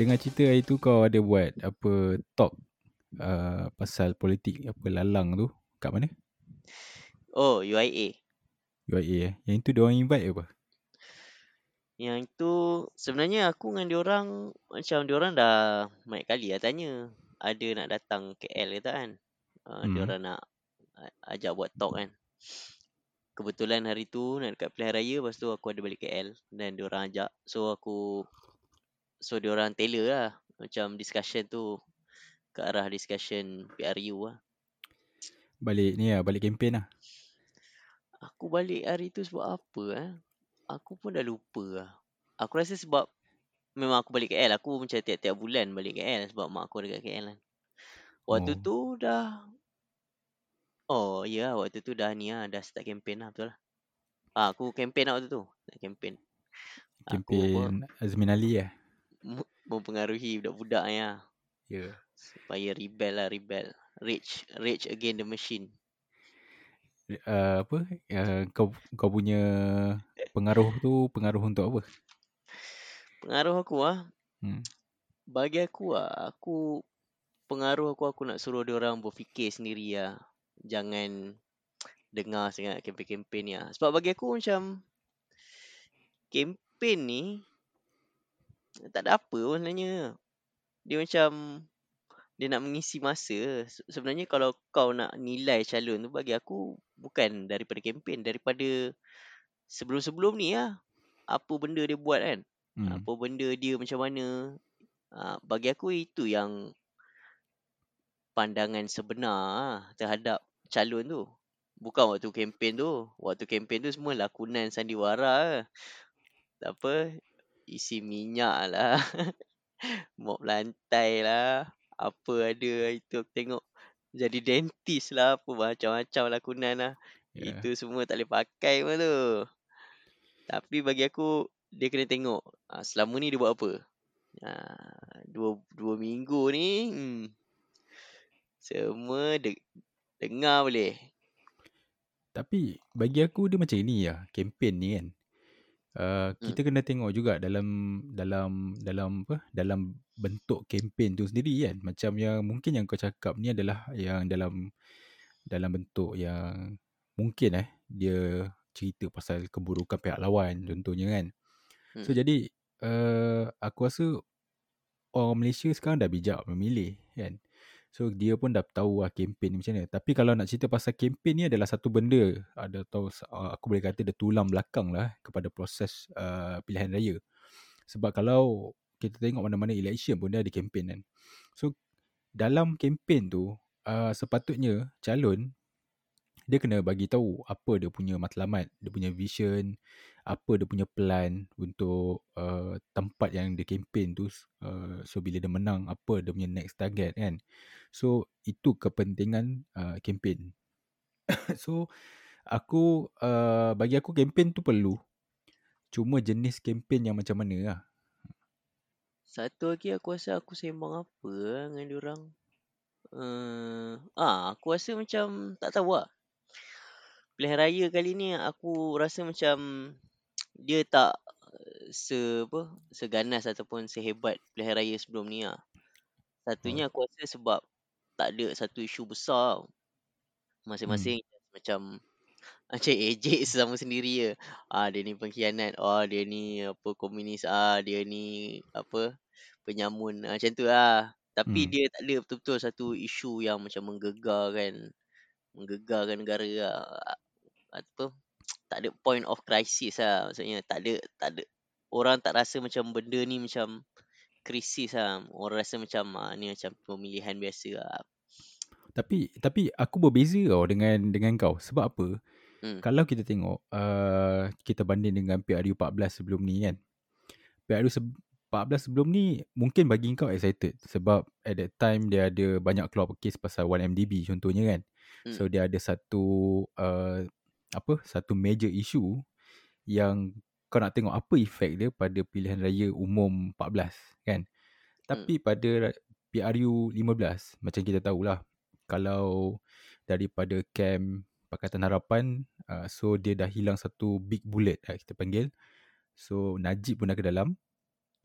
Dengar cerita hari tu kau ada buat apa talk uh, pasal politik apa lalang tu kat mana? Oh, UIA. UIA eh. Yang itu dia orang invite apa? Yang itu sebenarnya aku dengan diorang macam diorang dah banyak kali lah tanya ada nak datang KL ke tak kan. Uh, Hmm. Diorang nak a- ajak buat talk kan. Kebetulan hari tu nak dekat pilihan raya lepas tu aku ada balik KL dan diorang ajak. So aku so diorang tailor lah macam discussion tu ke arah discussion PRU lah. Balik ni lah, balik kempen lah. Aku balik hari tu sebab apa eh? Aku pun dah lupa lah. Aku rasa sebab memang aku balik KL. Aku macam tiap-tiap bulan balik KL sebab mak aku dekat KL kan. Waktu Oh. tu dah Oh ya yeah, waktu tu dah ni lah dah start kempen lah betul lah. Ah, aku kempen lah waktu tu. Kempen. Aku Kempen Azmin Ali lah. Mempengaruhi budak-budak lah. Ya. Yeah. Supaya rebel lah rebel. Rage rage against the machine. Uh, apa? Uh, kau kau punya pengaruh tu pengaruh untuk apa? Pengaruh aku lah. Hmm. Bagi aku lah. Aku pengaruh aku aku nak suruh dia orang berfikir sendiri lah. Jangan dengar sangat kempen-kempen ni lah. Sebab bagi aku macam kempen ni tak ada apa pun sebenarnya. Dia macam dia nak mengisi masa. Se- Sebenarnya kalau kau nak nilai calon tu bagi aku bukan daripada kempen, daripada sebelum-sebelum ni lah. Apa benda dia buat kan? Hmm. Apa benda dia macam mana. Ha, bagi aku itu yang pandangan sebenar lah terhadap calon tu. Bukan waktu kempen tu. Waktu kempen tu semua lakonan sandiwara lah. Tak apa. Isi minyak lah. Mop lantai lah. Apa ada itu aku tengok. Jadi dentist lah. Apa macam-macam lakonan lah. Ya. Itu semua tak boleh pakai pun tu. Tapi bagi aku dia kena tengok ha, selama ni dia buat apa. Ha, dua dua minggu ni hmm, semua de- dengar boleh. Tapi bagi aku dia macam ni lah kempen ni kan. Uh, kita kena tengok juga dalam dalam dalam apa dalam bentuk kempen tu sendiri kan. Macam yang mungkin yang kau cakap ni adalah yang dalam dalam bentuk yang mungkin eh dia cerita pasal keburukan pihak lawan contohnya kan. So Hmm. jadi uh, aku rasa orang Malaysia sekarang dah bijak memilih kan so dia pun dah tahu lah kempen ni macam mana. Tapi kalau nak cerita pasal kempen ni adalah satu benda ada tahu uh, aku boleh kata dia tulang belakang lah kepada proses uh, pilihan raya. Sebab kalau kita tengok mana-mana election pun dia ada kempen kan. So dalam kempen tu uh, sepatutnya calon dia kena bagi tahu apa dia punya matlamat, dia punya vision, apa dia punya plan untuk uh, tempat yang dia kempen tu. Uh, so bila dia menang, apa dia punya next target kan. So itu kepentingan uh, kempen. so aku uh, bagi aku kempen tu perlu. Cuma jenis kempen yang macam mana lah. Satu lagi aku rasa aku sembang apa lah dengan diorang. Uh, ah, aku rasa macam tak tahu lah. Pilihan raya kali ni aku rasa macam dia tak eh, se apa seganas ataupun sehebat pilihan raya sebelum ni lah. Satunya aku rasa sebab tak ada satu isu besar. tau. Masing-masing macam macam ejek sesama sendiri je. Ah dia ni pengkhianat. Oh dia ni apa komunis. Ah dia ni apa penyamun. Ah, macam tu lah. Tapi Hmm. dia tak ada betul-betul satu isu yang macam menggegarkan menggegarkan negara lah. Ah, Apa tak ada point of crisis lah maksudnya tak ada tak ada orang tak rasa macam benda ni macam krisis lah orang rasa macam ah, ni macam pemilihan biasa lah Tapi tapi aku berbeza tau dengan dengan kau. Sebab apa? hmm. Kalau kita tengok uh, kita banding dengan PRU 14 sebelum ni kan. PRU se- 14 sebelum ni mungkin bagi kau excited sebab at that time dia ada banyak keluar kes pasal 1MDB contohnya kan. Hmm. So dia ada satu uh, apa satu major issue yang kau nak tengok apa efek dia pada pilihan raya umum 14 kan. Tapi pada ra- PRU 15 macam kita tahulah kalau daripada camp Pakatan Harapan uh, so dia dah hilang satu big bullet uh, kita panggil. So Najib pun dah ke dalam.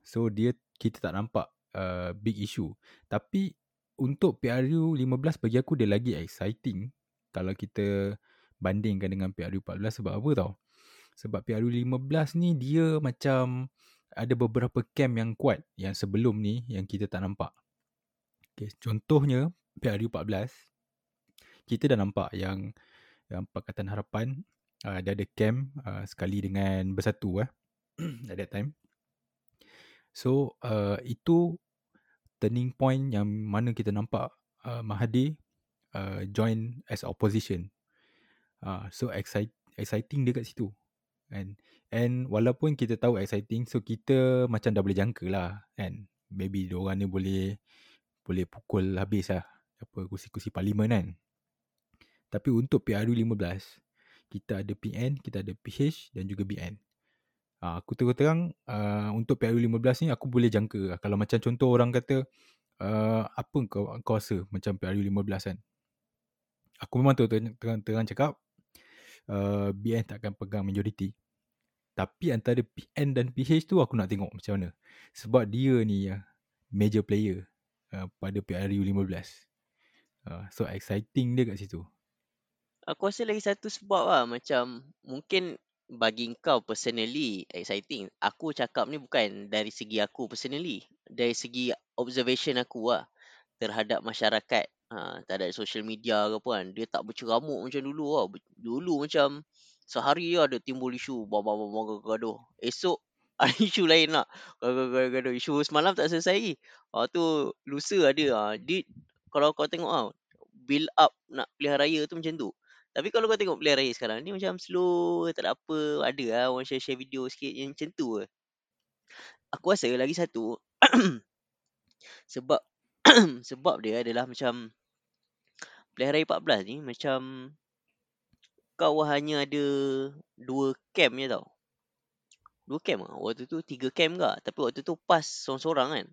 So dia kita tak nampak uh, big issue. Tapi untuk PRU 15 bagi aku dia lagi exciting kalau kita bandingkan dengan PRU 14 sebab apa tau? Sebab PRU 15 ni dia macam ada beberapa camp yang kuat yang sebelum ni yang kita tak nampak. Okay, contohnya PRU 14 kita dah nampak yang yang Pakatan Harapan uh, dia ada camp uh, sekali dengan bersatu eh at that time. So uh, itu turning point yang mana kita nampak uh, Mahathir uh, join as opposition. Uh, so excite, exciting dia kat situ. And, and walaupun kita tahu exciting, so kita macam dah boleh jangka lah. Kan? Maybe diorang ni boleh boleh pukul habis lah. Apa, kursi-kursi parlimen kan. Tapi untuk PRU 15, kita ada PN, kita ada PH dan juga BN. Ha, aku terus terang uh, untuk PRU 15 ni aku boleh jangka lah. Kalau macam contoh orang kata uh, apa kau, kau rasa macam PRU 15 kan. Aku memang terang, terang, terang cakap uh, BN tak akan pegang majoriti. Tapi antara PN dan PH tu aku nak tengok macam mana. Sebab dia ni uh, major player uh, pada PRU 15. Uh, so exciting dia kat situ. Aku rasa lagi satu sebab lah macam mungkin bagi kau personally exciting. Aku cakap ni bukan dari segi aku personally. Dari segi observation aku lah terhadap masyarakat. Ha, tak ada social media ke apa kan. Dia tak berceramuk macam dulu lah. Dulu macam sehari lah ada timbul isu. Bawa-bawa gaduh. Esok ada isu lain lah. Gaduh-gaduh. Isu semalam tak selesai lagi. Ha, tu lusa ada. Ha. Di, kalau kau tengok lah. Build up nak pilihan raya tu macam tu. Tapi kalau kau tengok pilihan raya sekarang ni macam slow, tak ada apa. Ada lah orang share-share video sikit yang macam tu. Aku rasa lagi satu. sebab sebab dia adalah macam pilihan raya 14 ni macam kau hanya ada dua camp je tau. Dua camp lah. Waktu tu tiga camp ke. Tapi waktu tu pas seorang-seorang kan.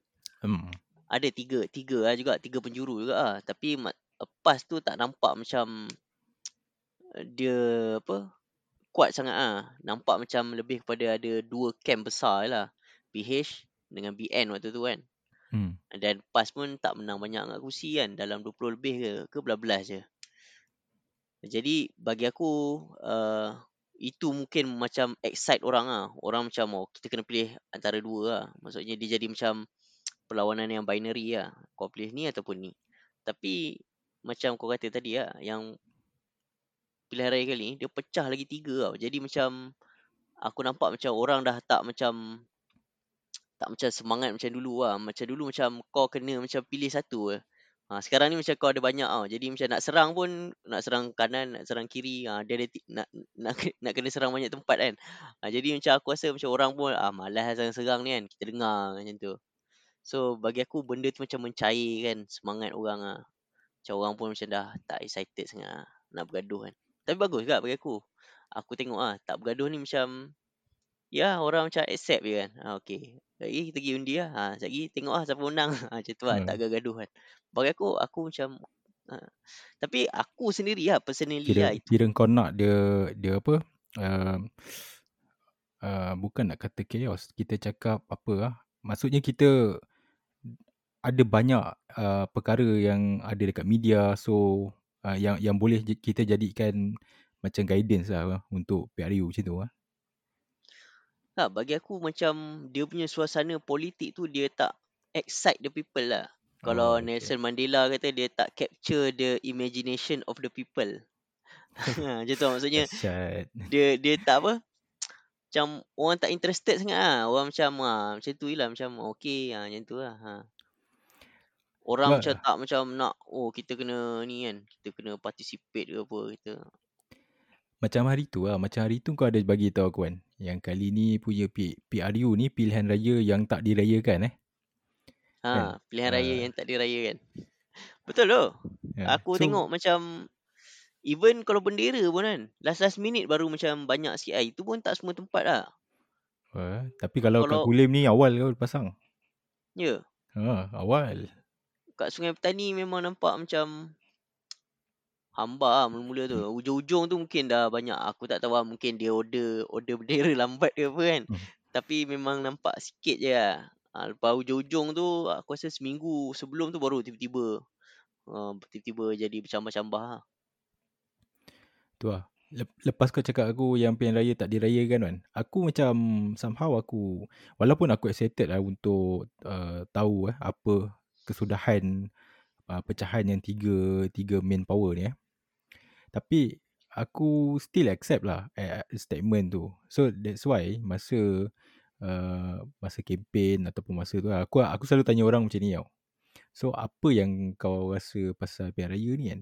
Hmm. Ada tiga. Tiga lah juga. Tiga penjuru juga lah. Tapi pas tu tak nampak macam dia apa kuat sangat ah nampak macam lebih kepada ada dua camp besar lah PH dengan BN waktu tu kan hmm. dan PAS pun tak menang banyak angkat kursi kan dalam 20 lebih ke ke belas je. Jadi bagi aku uh, itu mungkin macam excite orang ah orang macam oh kita kena pilih antara dua lah. Maksudnya dia jadi macam perlawanan yang binary lah. Kau pilih ni ataupun ni. Tapi macam kau kata tadi lah yang pilihan raya kali ni dia pecah lagi tiga tau. Jadi macam aku nampak macam orang dah tak macam tak macam semangat macam dulu lah. Macam dulu macam kau kena macam pilih satu lah. Ha, sekarang ni macam kau ada banyak tau. Jadi macam nak serang pun nak serang kanan, nak serang kiri. Ha, dia ada nak, nak, nak kena serang banyak tempat kan. Ha, jadi macam aku rasa macam orang pun ah, malas lah serang-serang ni kan. Kita dengar macam tu. So bagi aku benda tu macam mencairkan semangat orang lah. Macam orang pun macam dah tak excited sangat lah. Nak bergaduh kan. Tapi bagus juga bagi aku. Aku tengok ah tak bergaduh ni macam ya orang macam accept je kan. Ha, okay. Lagi kita pergi undi lah. Ha, lagi tengok lah siapa menang. Ha, macam tu lah. Hmm. Tak gaduh kan. Bagi aku, aku macam ha. tapi aku sendiri lah personally kira, lah itu. Kira kau nak dia dia apa? Uh, uh, bukan nak kata chaos. Kita cakap apa lah. Maksudnya kita ada banyak uh, perkara yang ada dekat media. So uh, yang yang boleh kita jadikan macam guidance lah untuk PRU macam tu lah. Ha, bagi aku macam dia punya suasana politik tu dia tak excite the people lah. Oh, Kalau okay. Nelson Mandela kata dia tak capture the imagination of the people. Ha, macam tu maksudnya. dia dia tak apa. Macam orang tak interested sangat lah. Orang macam ha, macam tu lah. Macam okay ha, macam tu lah. Ha. Orang But, macam tak macam nak oh kita kena ni kan. Kita kena participate ke apa kita. Macam hari tu lah. Macam hari tu kau ada bagi tahu aku kan. Yang kali ni punya P, PRU ni pilihan raya yang tak dirayakan eh. Ha, kan? pilihan raya uh, yang tak dirayakan. Betul tu. Yeah. Aku so, tengok macam even kalau bendera pun kan. Last last minute baru macam banyak sikit lah. Itu pun tak semua tempat lah. Uh, tapi kalau, kalau kat Kulim ni awal kau pasang. Ya. Yeah. Ha, awal kat Sungai Petani memang nampak macam hamba lah mula-mula tu. Ujung-ujung tu mungkin dah banyak. Aku tak tahu lah mungkin dia order order bendera lambat ke apa kan. Hmm. Tapi memang nampak sikit je lah. Ha, lepas hujung-hujung tu aku rasa seminggu sebelum tu baru tiba-tiba uh, tiba-tiba jadi bercambah-cambah lah. Tu lah. Lepas kau cakap aku yang pilihan raya tak dirayakan kan. Aku macam somehow aku walaupun aku excited lah untuk uh, tahu eh apa kesudahan uh, pecahan yang tiga tiga main power ni eh. Tapi aku still accept lah eh, statement tu. So that's why masa uh, masa kempen ataupun masa tu lah, aku aku selalu tanya orang macam ni tau. So apa yang kau rasa pasal pilihan raya ni kan?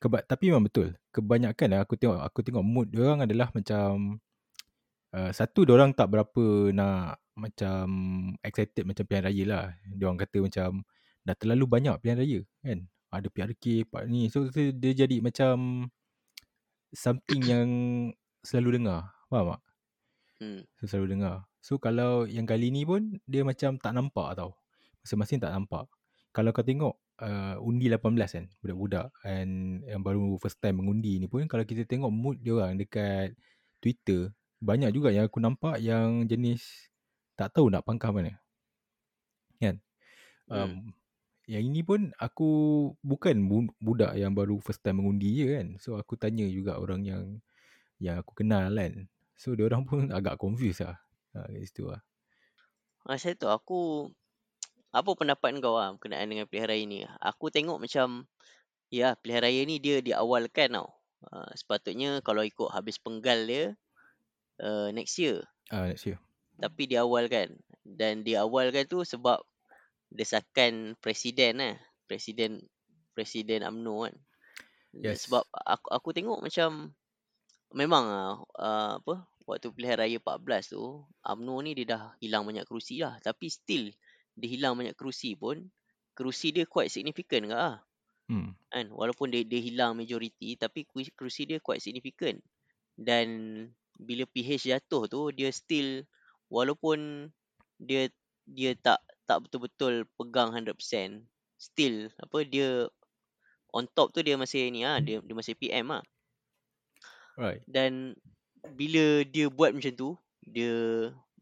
Keba- tapi memang betul. Kebanyakan lah aku tengok aku tengok mood dia orang adalah macam uh, satu dia orang tak berapa nak macam excited macam pilihan raya lah. Dia orang kata macam dah terlalu banyak pilihan raya kan. Ada PRK, part ni. So, so dia jadi macam something yang selalu dengar. Faham tak? Hmm. So, selalu dengar. So kalau yang kali ni pun dia macam tak nampak tau. Masing-masing tak nampak. Kalau kau tengok uh, undi 18 kan budak-budak and yang baru first time mengundi ni pun kalau kita tengok mood dia orang dekat Twitter banyak juga yang aku nampak yang jenis tak tahu nak pangkah mana kan um, Hmm. Yang ini pun aku bukan bu- budak yang baru first time mengundi je kan. So aku tanya juga orang yang yang aku kenal kan. So dia orang pun agak confused lah ha, kat situ lah. Ha, saya tu aku apa pendapat kau ah berkenaan dengan pilihan raya ni? Aku tengok macam ya pilihan raya ni dia diawalkan tau. Uh, sepatutnya kalau ikut habis penggal dia uh, next year. Ah next year. Tapi diawalkan. Dan diawalkan tu sebab desakan presiden lah. Presiden presiden AMNO kan. Yes. sebab aku aku tengok macam memang ah uh, apa waktu pilihan raya 14 tu AMNO ni dia dah hilang banyak kerusi lah. Tapi still dia hilang banyak kerusi pun kerusi dia quite significant ke ah hmm. kan? Walaupun dia dia hilang majoriti tapi kerusi dia quite significant. Dan bila PH jatuh tu dia still walaupun dia dia tak tak betul-betul pegang 100% still apa dia on top tu dia masih ni ah dia dia masih PM ah. Right. Dan bila dia buat macam tu dia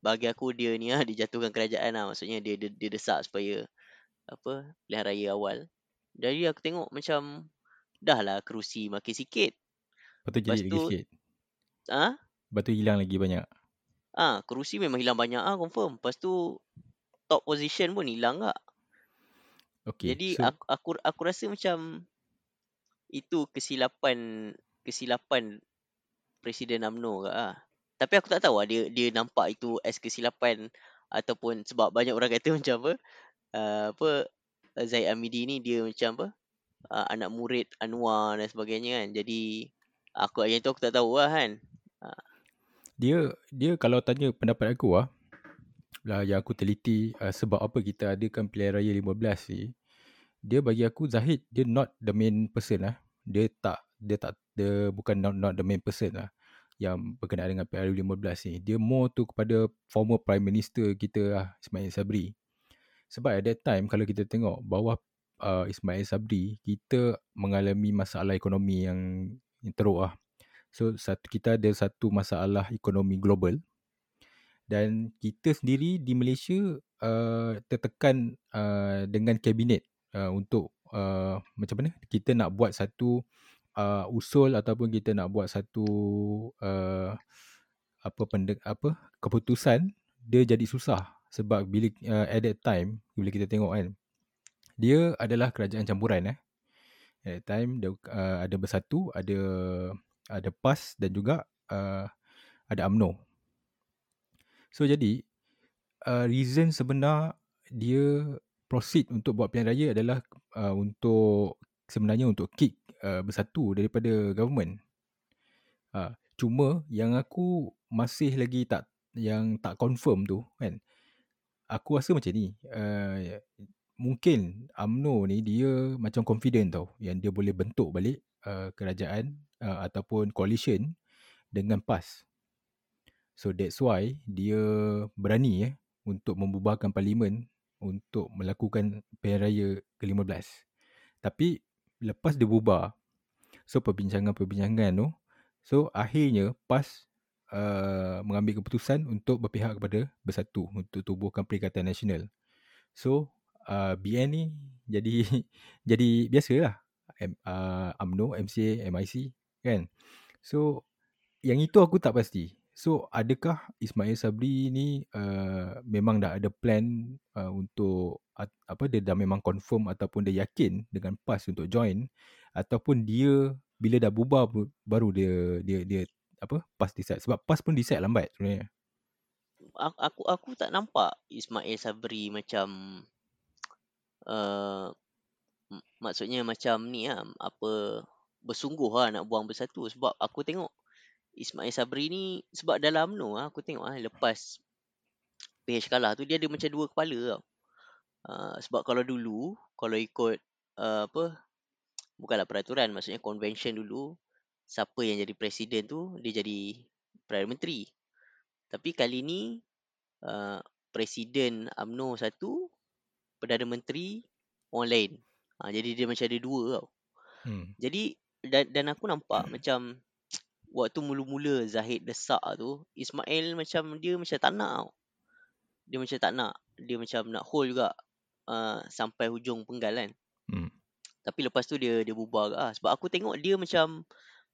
bagi aku dia ni ah dia jatuhkan kerajaan lah maksudnya dia dia, dia desak supaya apa pilihan raya awal. Jadi aku tengok macam dah lah kerusi makin sikit. Lepas tu Lepas jadi lagi sikit. Ah? Lepas tu hilang lagi banyak. Ah kerusi memang hilang banyak ah confirm. Lepas tu top position pun hilang tak Okay Jadi so, aku, aku aku rasa macam itu kesilapan kesilapan Presiden UMNO ke ah. Tapi aku tak tahu lah dia dia nampak itu as kesilapan ataupun sebab banyak orang kata macam apa uh, apa Zaid Amidi ni dia macam apa uh, anak murid Anwar dan sebagainya kan. Jadi aku yang tu aku tak tahu lah kan. Dia dia kalau tanya pendapat aku lah lah yang aku teliti uh, sebab apa kita adakan pilihan raya 15 ni dia bagi aku Zahid dia not the main person lah. Dia tak dia tak dia bukan not, not the main person lah yang berkenaan dengan pilihan raya 15 ni. Dia more tu kepada former prime minister kita lah Ismail Sabri. Sebab at that time kalau kita tengok bawah uh, Ismail Sabri kita mengalami masalah ekonomi yang, yang teruk lah. So satu kita ada satu masalah ekonomi global dan kita sendiri di Malaysia uh, tertekan uh, dengan kabinet uh, untuk uh, macam mana? Kita nak buat satu uh, usul ataupun kita nak buat satu uh, apa pendek apa? Keputusan dia jadi susah. Sebab bila uh, at that time bila kita tengok kan dia adalah kerajaan campuran eh. At that time dia uh, ada bersatu ada ada PAS dan juga uh, ada AMNO So jadi uh, reason sebenar dia proceed untuk buat pilihan raya adalah uh, untuk sebenarnya untuk kick uh, bersatu daripada government. Uh, cuma yang aku masih lagi tak yang tak confirm tu kan. Aku rasa macam ni. Uh, mungkin AMNO ni dia macam confident tau yang dia boleh bentuk balik uh, kerajaan uh, ataupun coalition dengan PAS. So that's why dia berani eh untuk membubarkan parlimen untuk melakukan pilihan raya ke-15. Tapi lepas dia bubar, so perbincangan-perbincangan tu, so akhirnya PAS uh, mengambil keputusan untuk berpihak kepada Bersatu untuk tubuhkan Perikatan Nasional. So uh, BN ni jadi jadi biasalah M, uh, UMNO, MCA, MIC kan. So yang itu aku tak pasti. So adakah Ismail Sabri ni uh, memang dah ada plan uh, untuk uh, apa dia dah memang confirm ataupun dia yakin dengan PAS untuk join ataupun dia bila dah bubar baru dia dia dia apa PAS decide sebab PAS pun decide lambat sebenarnya. Aku aku, aku tak nampak Ismail Sabri macam uh, maksudnya macam ni lah, apa bersungguh lah nak buang bersatu sebab aku tengok Ismail Sabri ni sebab dalam UMNO aku tengok ah lepas PH kalah tu dia ada macam dua kepala tau. Uh, sebab kalau dulu kalau ikut uh, apa bukanlah peraturan maksudnya convention dulu siapa yang jadi presiden tu dia jadi perdana menteri. Tapi kali ni uh, presiden UMNO satu perdana menteri orang lain. Uh, jadi dia macam ada dua tau. Hmm. Jadi dan, dan aku nampak hmm. macam waktu mula-mula Zahid desak tu Ismail macam dia macam tak nak tau. Dia macam tak nak. Dia macam nak hold juga uh, sampai hujung penggal kan. Hmm. Tapi lepas tu dia dia bubar lah. Sebab aku tengok dia macam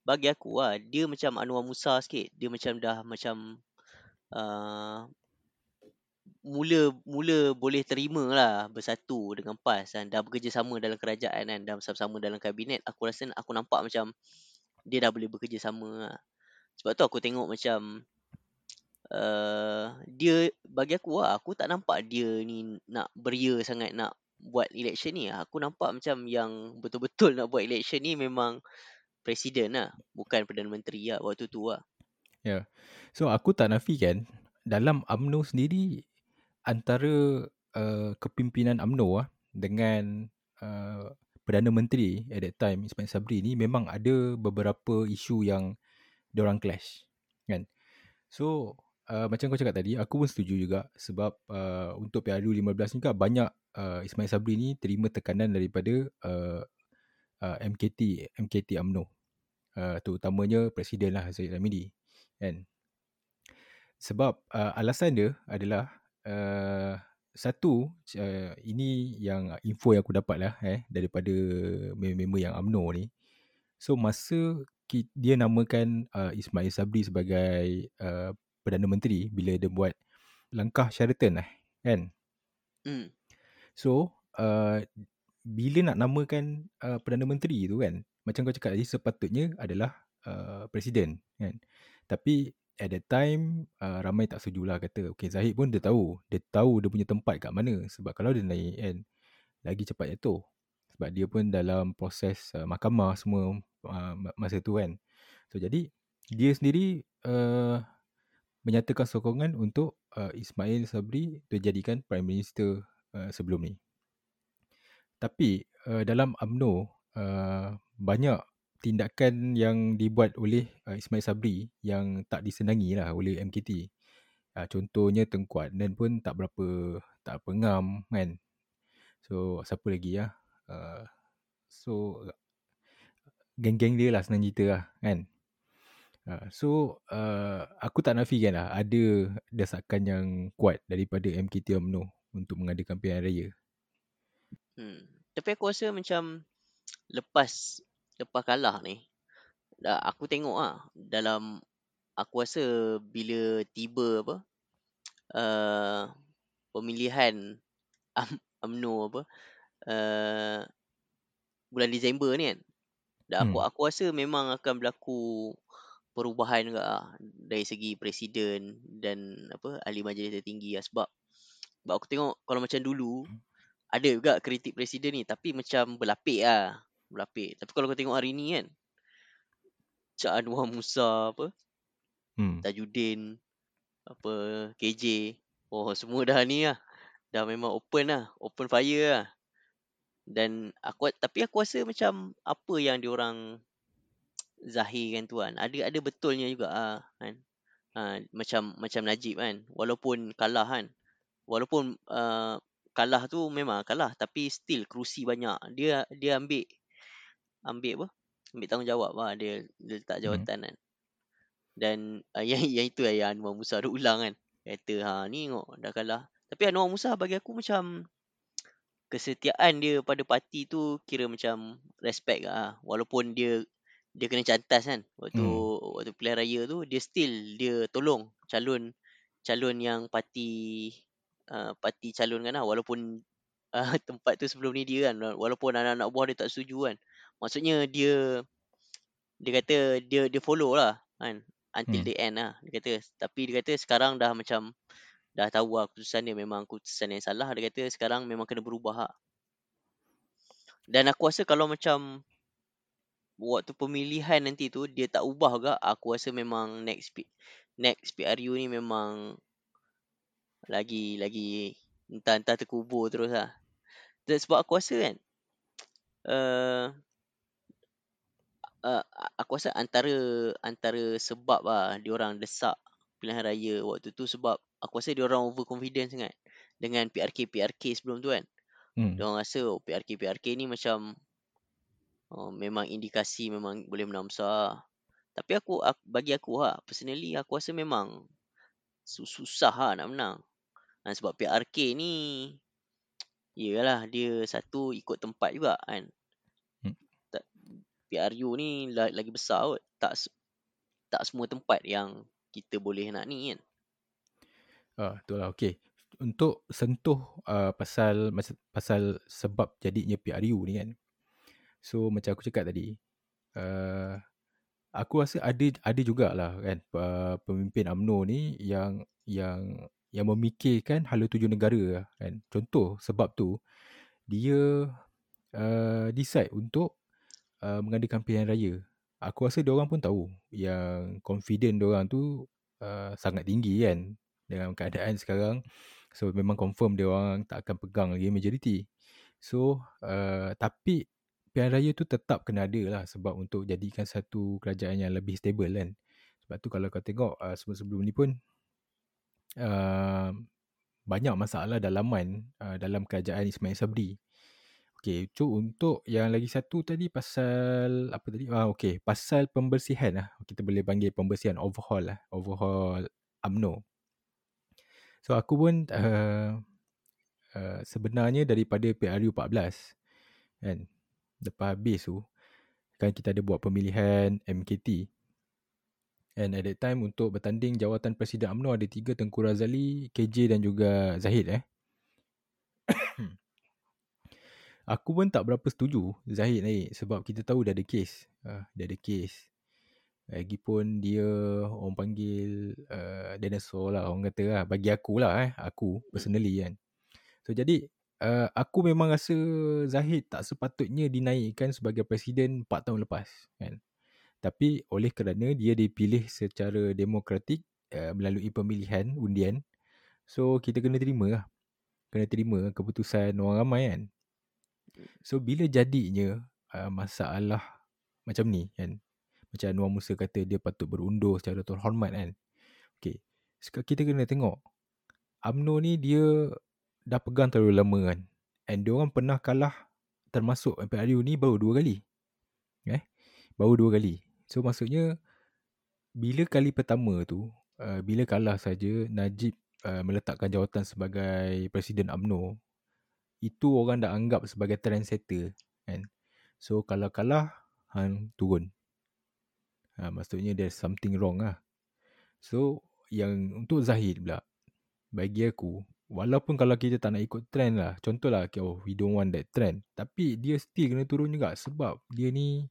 bagi aku lah. Dia macam Anwar Musa sikit. Dia macam dah macam uh, mula mula boleh terima lah bersatu dengan PAS kan. Dah bekerjasama dalam kerajaan kan. Dah bersama-sama dalam kabinet. Aku rasa aku nampak macam dia dah boleh bekerjasama lah. Sebab tu aku tengok macam uh, dia bagi aku lah, aku tak nampak dia ni nak beria sangat nak buat election ni. Aku nampak macam yang betul-betul nak buat election ni memang presiden lah. Bukan Perdana Menteri lah waktu tu lah. Ya. Yeah. So aku tak nafikan dalam UMNO sendiri antara uh, kepimpinan UMNO lah dengan uh, Perdana Menteri at that time Ismail Sabri ni memang ada beberapa isu yang orang clash kan. So uh, macam kau cakap tadi aku pun setuju juga sebab uh, untuk PRU 15 ni kan banyak uh, Ismail Sabri ni terima tekanan daripada uh, uh, MKT MKT AMNO. Uh, terutamanya presiden lah Zaid Ramidi kan. Sebab uh, alasan dia adalah uh, satu uh, ini yang info yang aku dapat lah eh daripada member-member yang AMNO ni. So masa dia namakan uh, Ismail Sabri sebagai uh, Perdana Menteri bila dia buat langkah Sheraton lah kan? Mm. so uh, bila nak namakan uh, Perdana Menteri tu kan macam kau cakap tadi sepatutnya adalah uh, Presiden kan? Tapi at that time uh, ramai tak setuju lah kata okay Zahid pun dia tahu. Dia tahu dia punya tempat kat mana sebab kalau dia naik kan lagi cepat jatuh. Sebab dia pun dalam proses uh, mahkamah semua uh, masa tu kan. So jadi dia sendiri uh, menyatakan sokongan untuk uh, Ismail Sabri dijadikan prime minister uh, sebelum ni. Tapi uh, dalam AMNO uh, banyak tindakan yang dibuat oleh uh, Ismail Sabri yang tak disenangi lah oleh MKT. Uh, contohnya Tengku Adnan pun tak berapa tak pengam kan. So siapa lagi ya? Uh, so geng-geng dia lah senang cerita lah kan. Uh, so uh, aku tak nafikan lah ada desakan yang kuat daripada MKT UMNO untuk mengadakan pilihan raya. Hmm. Tapi aku rasa macam lepas lepas kalah ni dah aku tengok ah dalam aku rasa bila tiba apa uh, pemilihan um, UMNO apa uh, bulan Disember ni kan dah aku hmm. aku rasa memang akan berlaku perubahan juga ah, dari segi presiden dan apa ahli majlis tertinggi lah. sebab sebab aku tengok kalau macam dulu ada juga kritik presiden ni tapi macam berlapik lah berlapik. Tapi kalau kau tengok hari ni kan, Cak Anwar Musa apa, hmm. Tajuddin, apa, KJ, oh semua dah ni lah. Dah memang open lah, open fire lah. Dan aku tapi aku rasa macam apa yang diorang zahirkan tu kan. Ada ada betulnya juga ah kan. Ha, macam macam Najib kan. Walaupun kalah kan. Walaupun uh, kalah tu memang kalah tapi still kerusi banyak. Dia dia ambil ambil apa ambil tanggungjawab lah dia, dia letak hmm. jawatan hmm. kan Dan uh, yang, yang itu lah yang Anwar Musa ada ulang kan. Kata ha ni tengok dah kalah. Tapi Anwar Musa bagi aku macam kesetiaan dia pada parti tu kira macam respect lah. Walaupun dia dia kena cantas kan waktu hmm. waktu pilihan raya tu dia still dia tolong calon calon yang parti uh, parti calon kan lah walaupun uh, tempat tu sebelum ni dia kan walaupun anak-anak buah dia tak setuju kan maksudnya dia dia kata dia dia follow lah kan until hmm. the end lah dia kata tapi dia kata sekarang dah macam dah tahu lah keputusan dia memang keputusan yang salah dia kata sekarang memang kena berubah lah. dan aku rasa kalau macam waktu pemilihan nanti tu dia tak ubah juga aku rasa memang next next PRU ni memang lagi lagi entah-entah terkubur terus lah sebab aku rasa kan uh, uh, aku rasa antara antara sebab lah orang desak pilihan raya waktu tu sebab aku rasa dia orang overconfident sangat dengan PRK PRK sebelum tu kan. Hmm. Dia orang rasa oh, PRK PRK ni macam Oh, memang indikasi memang boleh menang besar. Tapi aku, aku bagi aku ha, personally aku rasa memang susah ha nak menang. Ha, sebab PRK ni iyalah dia satu ikut tempat juga kan. Hmm. PRU ni lagi besar kot. Tak tak semua tempat yang kita boleh nak ni kan. Ah, betul lah. Okay. Untuk sentuh uh, pasal pasal sebab jadinya PRU ni kan. So macam aku cakap tadi uh, Aku rasa ada ada jugalah kan Pemimpin UMNO ni yang yang yang memikirkan hala tuju negara kan Contoh sebab tu Dia uh, decide untuk uh, mengadakan pilihan raya Aku rasa orang pun tahu Yang confident orang tu uh, sangat tinggi kan Dengan keadaan sekarang So memang confirm dia orang tak akan pegang lagi majoriti So uh, tapi pilihan raya tu tetap kena ada lah sebab untuk jadikan satu kerajaan yang lebih stable kan. Sebab tu kalau kau tengok uh, sebelum-sebelum ni pun uh, banyak masalah dalaman uh, dalam kerajaan Ismail Sabri. Okay, cu untuk yang lagi satu tadi pasal apa tadi? Ah, okay, pasal pembersihan lah. Kita boleh panggil pembersihan overhaul lah. Overhaul UMNO. So aku pun uh, uh, sebenarnya daripada PRU 14 kan lepas habis tu kan kita ada buat pemilihan MKT and at that time untuk bertanding jawatan Presiden UMNO ada tiga Tengku Razali, KJ dan juga Zahid eh. Aku pun tak berapa setuju Zahid naik sebab kita tahu dia ada kes. Uh, dia ada kes. Lagipun dia orang panggil uh, dinosaur lah orang kata lah. Bagi aku lah eh. Aku personally kan. So jadi uh, aku memang rasa Zahid tak sepatutnya dinaikkan sebagai presiden 4 tahun lepas kan. Tapi oleh kerana dia dipilih secara demokratik uh, melalui pemilihan undian, so kita kena terima lah. Kena terima keputusan orang ramai kan. So bila jadinya uh, masalah macam ni kan. Macam Anwar Musa kata dia patut berundur secara terhormat kan. Okay. Sekarang kita kena tengok. UMNO ni dia dah pegang terlalu lama kan. And dia orang pernah kalah termasuk MPRU ni baru dua kali. Eh? Baru dua kali. So maksudnya bila kali pertama tu, uh, bila kalah saja Najib uh, meletakkan jawatan sebagai Presiden UMNO, itu orang dah anggap sebagai trendsetter kan. So kalau kalah, hang turun. Uh, maksudnya there's something wrong lah. So yang untuk Zahid pula, bagi aku, Walaupun kalau kita tak nak ikut trend lah. Contohlah, okay, oh, we don't want that trend. Tapi dia still kena turun juga. Sebab dia ni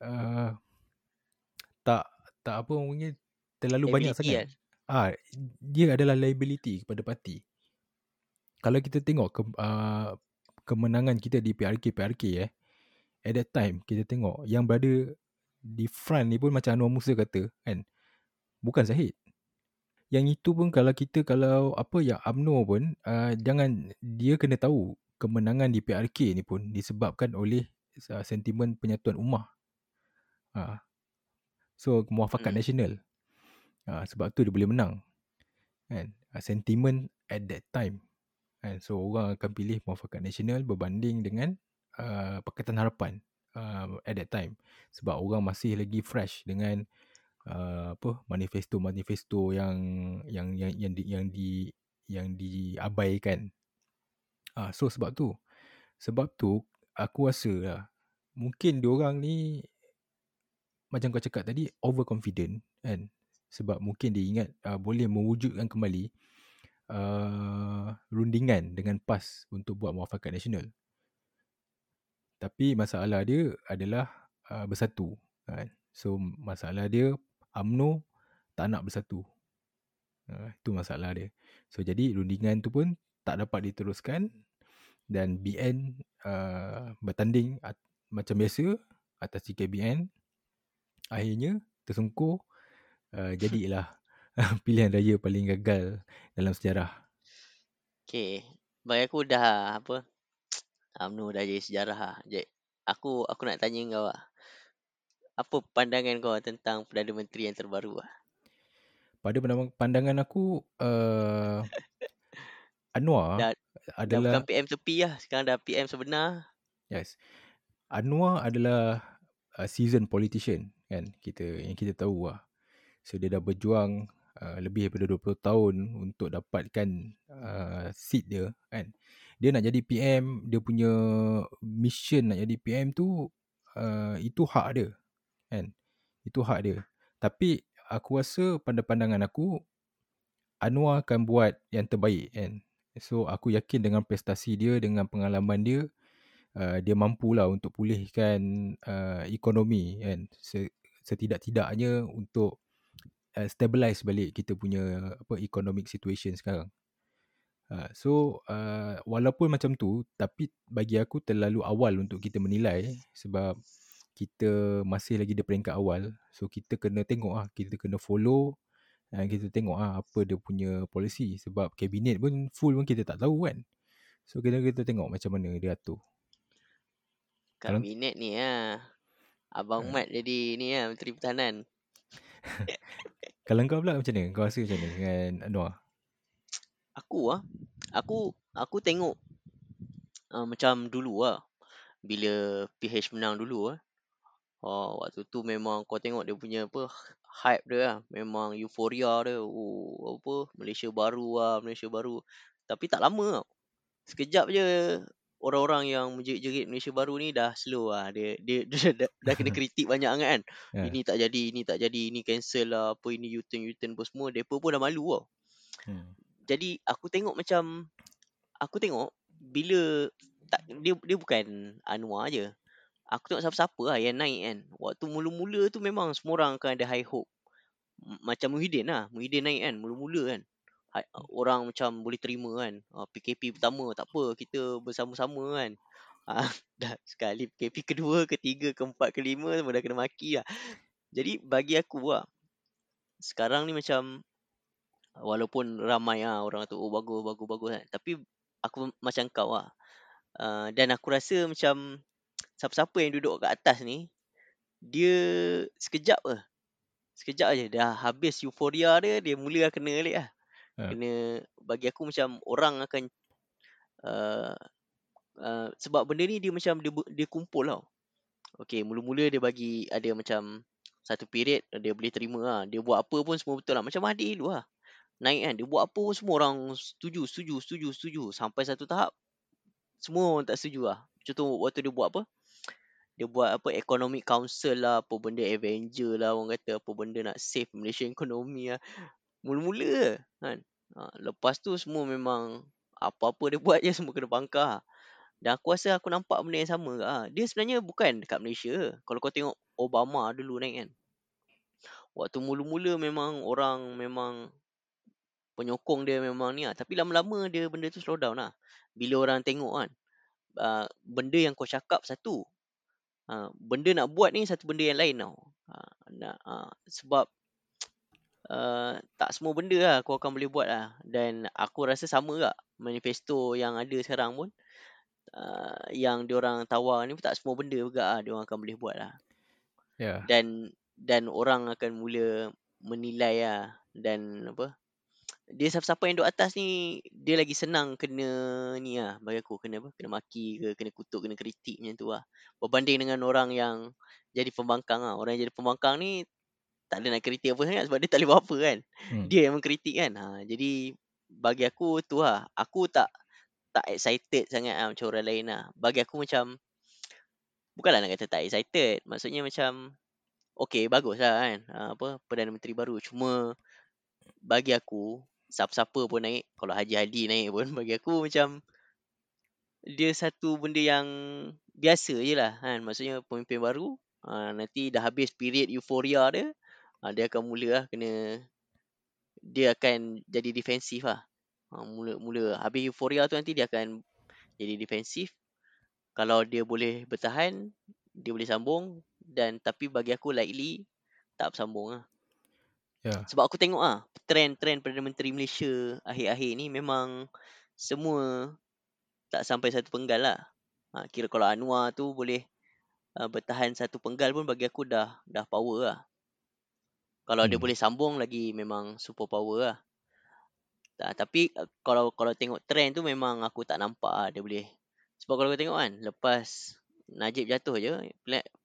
uh, tak tak apa mungkin terlalu liability banyak sangat. Ah, dia adalah liability kepada parti. Kalau kita tengok ke, uh, kemenangan kita di PRK PRK eh, at that time kita tengok yang berada di front ni pun macam Anwar Musa kata kan, bukan Zahid yang itu pun kalau kita kalau apa ya UMNO pun uh, jangan dia kena tahu kemenangan di PRK ni pun disebabkan oleh uh, sentimen penyatuan ummah. Uh, so muafakat hmm. nasional. Uh, sebab tu dia boleh menang. Kan? Uh, sentimen at that time. Kan? So orang akan pilih muafakat nasional berbanding dengan uh, Pakatan Harapan uh, at that time. Sebab orang masih lagi fresh dengan uh, apa manifesto-manifesto yang yang yang yang di yang di yang diabaikan. Ah so sebab tu. Sebab tu aku rasa lah mungkin diorang ni macam kau cakap tadi overconfident kan sebab mungkin dia ingat uh, boleh mewujudkan kembali uh, rundingan dengan PAS untuk buat muafakat nasional. Tapi masalah dia adalah uh, bersatu kan. So masalah dia UMNO tak nak bersatu. Uh, itu masalah dia. So jadi rundingan tu pun tak dapat diteruskan dan BN uh, bertanding at, macam biasa atas TKBN. Akhirnya tersungkur uh, jadilah pilihan raya paling gagal dalam sejarah. Okay. Bagi aku dah apa UMNO dah jadi sejarah lah. Jadi, aku aku nak tanya kau lah. Apa pandangan kau tentang Perdana Menteri yang terbaru lah? Pada pandangan aku, uh, Anwar dah, adalah... Dah bukan PM tepi lah. Sekarang dah PM sebenar. Yes. Anwar adalah uh, seasoned politician kan. Kita yang kita tahu lah. So dia dah berjuang uh, lebih daripada 20 tahun untuk dapatkan uh, seat dia kan dia nak jadi PM, dia punya mission nak jadi PM tu uh, itu hak dia. Kan? Itu hak dia. Tapi aku rasa pada pandangan aku Anwar akan buat yang terbaik kan. So aku yakin dengan prestasi dia, dengan pengalaman dia, uh, dia mampulah untuk pulihkan uh, ekonomi kan. Setidak-tidaknya untuk uh, stabilize balik kita punya apa economic situation sekarang. Ha, so uh, walaupun macam tu tapi bagi aku terlalu awal untuk kita menilai sebab kita masih lagi di peringkat awal. So kita kena tengok ah kita kena follow dan kita tengok ah apa dia punya polisi sebab kabinet pun full pun kita tak tahu kan. So kita kita tengok macam mana dia atur. Kabinet ni ah abang ha. mat jadi ni ah menteri pertahanan kalau kau pula macam mana kau rasa macam mana dengan Anwar Aku ah, aku aku tengok uh, macam dulu ah. Bila PH menang dulu ah. Oh, waktu tu memang kau tengok dia punya apa hype dia lah. Memang euforia dia. Oh, apa Malaysia baru ah, Malaysia baru. Tapi tak lama tau. Sekejap je orang-orang yang menjerit-jerit Malaysia baru ni dah slow ah. Dia dia, dia dah, dah kena kritik banyak sangat kan. Yeah. Ini tak jadi, ini tak jadi, ini cancel lah, apa ini U-turn U-turn apa semua. Depa pun dah malu tau. Hmm jadi aku tengok macam aku tengok bila tak dia dia bukan Anwar aje. Aku tengok siapa-siapa lah yang naik kan. Waktu mula-mula tu memang semua orang akan ada high hope. Macam Muhyiddin lah. Muhyiddin naik kan. Mula-mula kan. Orang macam boleh terima kan. PKP pertama tak apa. Kita bersama-sama kan. Ha, dah sekali PKP kedua, ketiga, keempat, kelima semua dah kena maki lah. Jadi bagi aku lah. Sekarang ni macam Walaupun ramai ah orang tu oh bagus bagus bagus kan. Tapi aku macam kau lah. Uh, dan aku rasa macam siapa-siapa yang duduk kat atas ni dia sekejap ke. Sekejap aja dah habis euforia dia dia mula kena balik lah. Yeah. Kena bagi aku macam orang akan uh, uh, sebab benda ni dia macam dia dia kumpul tau. Okay, mula-mula dia bagi ada macam satu period dia boleh terima lah. Dia buat apa pun semua betul lah. Macam Mahdi dulu lah naik kan dia buat apa pun semua orang setuju setuju setuju setuju sampai satu tahap semua orang tak setuju lah contoh waktu dia buat apa dia buat apa economic council lah apa benda avenger lah orang kata apa benda nak save Malaysia ekonomi lah mula-mula kan ha, lepas tu semua memang apa-apa dia buat je semua kena bangkah dan aku rasa aku nampak benda yang sama ha. dia sebenarnya bukan dekat Malaysia kalau kau tengok Obama dulu naik kan waktu mula-mula memang orang memang penyokong dia memang ni lah. Tapi lama-lama dia benda tu slow down lah. Bila orang tengok kan. Uh, benda yang kau cakap satu. Uh, benda nak buat ni satu benda yang lain tau. Uh, nak, uh, sebab uh, tak semua benda lah kau akan boleh buat lah. Dan aku rasa sama tak manifesto yang ada sekarang pun. Uh, yang diorang tawar ni pun tak semua benda juga lah diorang akan boleh buat lah. Yeah. Dan dan orang akan mula menilai lah. Dan apa dia siapa-siapa yang duduk atas ni dia lagi senang kena ni lah bagi aku kena apa kena maki ke kena kutuk kena kritik macam tu lah berbanding dengan orang yang jadi pembangkang lah orang yang jadi pembangkang ni tak ada nak kritik apa sangat sebab dia tak boleh buat apa kan. Hmm. Dia yang mengkritik kan. Ha, jadi bagi aku tu lah. Aku tak tak excited sangat lah macam orang lain lah. Bagi aku macam bukanlah nak kata tak excited. Maksudnya macam okay bagus lah kan. Ha, apa Perdana Menteri baru. Cuma bagi aku siapa-siapa pun naik. Kalau Haji Hadi naik pun bagi aku macam dia satu benda yang biasa je lah kan. Maksudnya pemimpin baru. Ha, nanti dah habis period euforia dia. Ha, dia akan mula lah kena dia akan jadi defensif lah. Ha, mula-mula habis euforia tu nanti dia akan jadi defensif. Kalau dia boleh bertahan, dia boleh sambung dan tapi bagi aku likely tak bersambung lah. Ya. Sebab aku tengok ah trend-trend Perdana Menteri Malaysia akhir-akhir ni memang semua tak sampai satu penggal lah. Ha, kira kalau Anwar tu boleh uh, bertahan satu penggal pun bagi aku dah dah power lah. Kalau dia Hmm. boleh sambung lagi memang super power lah. Tak, tapi uh, kalau kalau tengok trend tu memang aku tak nampak lah dia boleh. Sebab kalau kau tengok kan lepas Najib jatuh je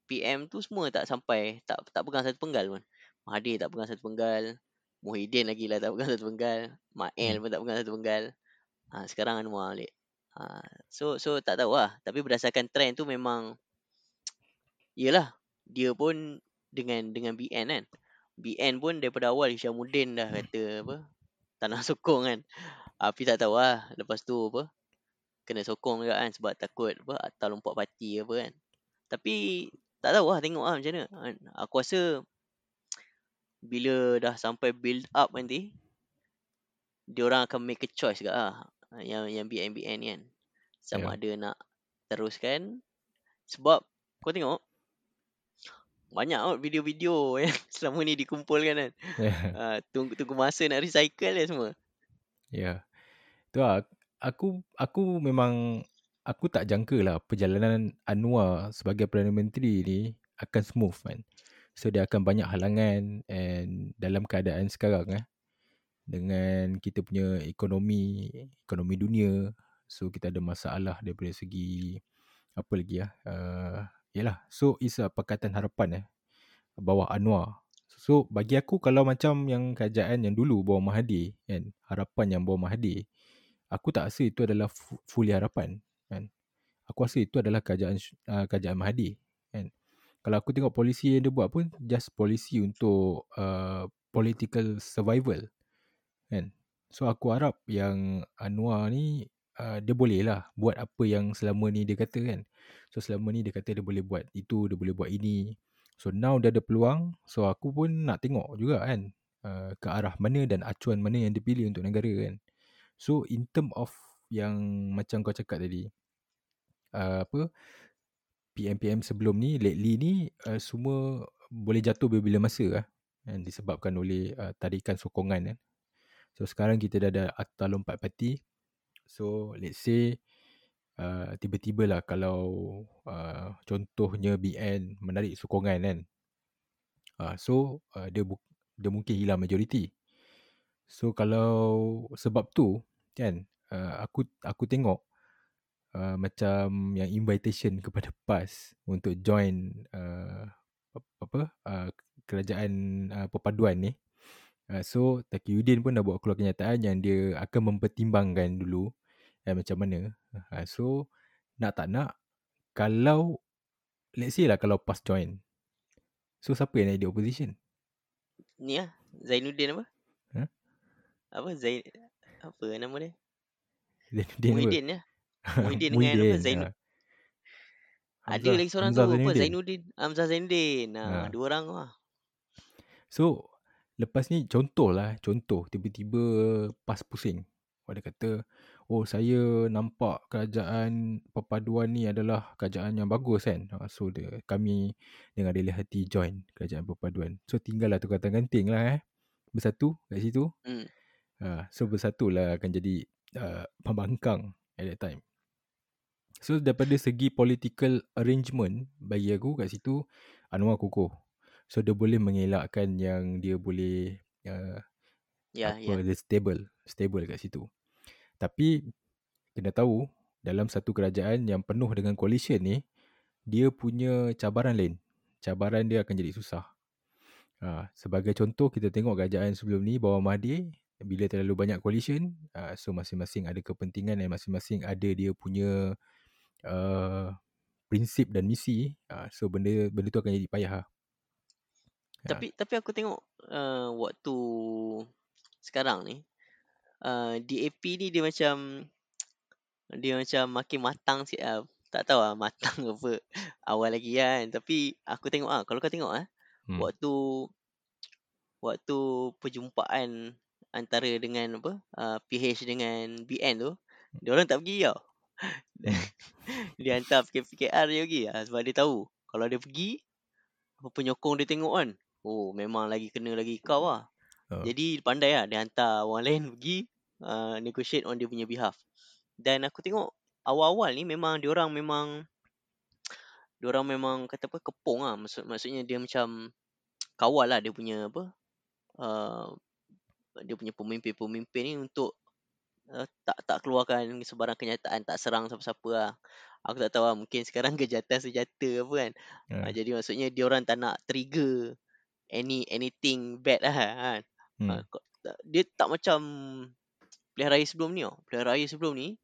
PM tu semua tak sampai tak tak pegang satu penggal pun. Mahathir tak pegang satu penggal. Muhyiddin lagi lah tak pegang satu penggal. Mael Hmm. pun tak pegang satu penggal. Ha, sekarang Anwar balik. Ha, so so tak tahu lah. Tapi berdasarkan trend tu memang Yelah Dia pun Dengan dengan BN kan BN pun daripada awal Hishamuddin dah kata apa Tak nak sokong kan. Tapi tak tahu lah Lepas tu apa Kena sokong juga kan Sebab takut apa Atal lompat parti apa kan. Tapi Tak tahu lah Tengok lah macam mana kan. Aku rasa Bila dah sampai build up nanti Diorang akan make a choice juga lah Yang yang BN-BN ni kan. Sama Ya. ada nak Teruskan. Sebab Kau tengok banyak kot video-video yang selama ni dikumpulkan kan. Ya. Uh, tunggu tunggu masa nak recycle dia semua. Ya. Tu lah. Aku aku memang aku tak jangka lah perjalanan Anwar sebagai Perdana Menteri ni akan smooth kan. So dia akan banyak halangan and dalam keadaan sekarang eh dengan kita punya ekonomi ekonomi dunia so kita ada masalah daripada segi apa lagi lah uh, yalah so is a pakatan harapan eh bawah Anwar. So bagi aku kalau macam yang kerajaan yang dulu bawah Mahathir kan harapan yang bawah Mahathir aku tak rasa itu adalah fu- fully harapan kan. Aku rasa itu adalah kerajaan uh, kerajaan Mahathir kan. Kalau aku tengok polisi yang dia buat pun just polisi untuk uh, political survival kan. So aku harap yang Anwar ni uh, dia boleh lah buat apa yang selama ni dia kata kan so selama ni dia kata dia boleh buat itu dia boleh buat ini. So now dia ada peluang. So aku pun nak tengok juga kan uh, ke arah mana dan acuan mana yang dipilih untuk negara kan. So in term of yang macam kau cakap tadi uh, apa PM-PM sebelum ni lately ni uh, semua boleh jatuh bila-bila masa lah kan disebabkan oleh uh, tarikan sokongan kan. So sekarang kita dah ada akta lompat parti so let's say uh, tiba-tiba lah kalau uh, contohnya BN menarik sokongan kan. Uh, so uh, dia bu- dia mungkin hilang majoriti. So kalau sebab tu kan uh, aku aku tengok uh, macam yang invitation kepada PAS untuk join uh, apa uh, kerajaan uh, perpaduan ni. Uh, so Taqiyuddin pun dah buat keluar kenyataan yang dia akan mempertimbangkan dulu eh, macam mana uh, so nak tak nak kalau let's say lah kalau PAS join so siapa yang nak jadi opposition Ni lah Zainuddin apa? Ha? Apa Zain apa nama dia? Zainuddin apa? Muhyiddin ya. Muhyiddin dengan apa? Muhyiddin, Zainu- ya. Ada Hamzah- lagi seorang Hamzah tu apa? Zainuddin. Zainuddin, Hamzah Zainuddin. Ha, Ha. dua orang lah. So lepas ni contoh lah contoh tiba-tiba pas pusing. Dia kata oh saya nampak kerajaan perpaduan ni adalah kerajaan yang bagus kan. Ha, So dia, kami dengan rela hati join kerajaan perpaduan. So tinggal lah tukar ganting lah eh. Bersatu kat situ. Hmm. Ha, so bersatu lah akan jadi uh, pembangkang at that time. So daripada segi political arrangement bagi aku kat situ Anwar kukuh. So dia boleh mengelakkan yang dia boleh uh, Ya, apa ya. dia stable, stable kat situ. Tapi kena tahu dalam satu kerajaan yang penuh dengan coalition ni dia punya cabaran lain. Cabaran dia akan jadi susah. Ha, sebagai contoh kita tengok kerajaan sebelum ni bawah Mahathir bila terlalu banyak coalition uh, so masing-masing ada kepentingan dan masing-masing ada dia punya uh, prinsip dan misi uh, so benda benda tu akan jadi payah lah. Ya. Tapi tapi aku tengok uh, waktu sekarang ni uh, DAP ni dia macam dia macam makin matang sikit lah. Tak tahu lah matang apa awal lagi kan. Tapi aku tengok ah kalau kau tengok ah Hmm. waktu waktu perjumpaan antara dengan apa uh, PH dengan BN tu dia orang tak pergi tau. Hmm. dia hantar PKR dia pergi ah, sebab dia tahu kalau dia pergi apa penyokong dia tengok kan. Oh memang lagi kena lagi kau lah. Oh. Jadi pandai lah dia hantar orang lain pergi uh, negotiate on dia punya behalf. Dan aku tengok awal-awal ni memang dia orang memang dia orang memang kata apa kepung lah maksud maksudnya dia macam kawal lah dia punya apa uh, dia punya pemimpin-pemimpin ni untuk uh, tak tak keluarkan sebarang kenyataan tak serang siapa-siapa lah. Aku tak tahu lah mungkin sekarang kejahatan senjata apa kan. Ya. Uh, jadi maksudnya dia orang tak nak trigger any anything bad lah kan. Hmm. Uh, tak- dia tak macam pilihan raya sebelum ni tau. Pilihan raya sebelum ni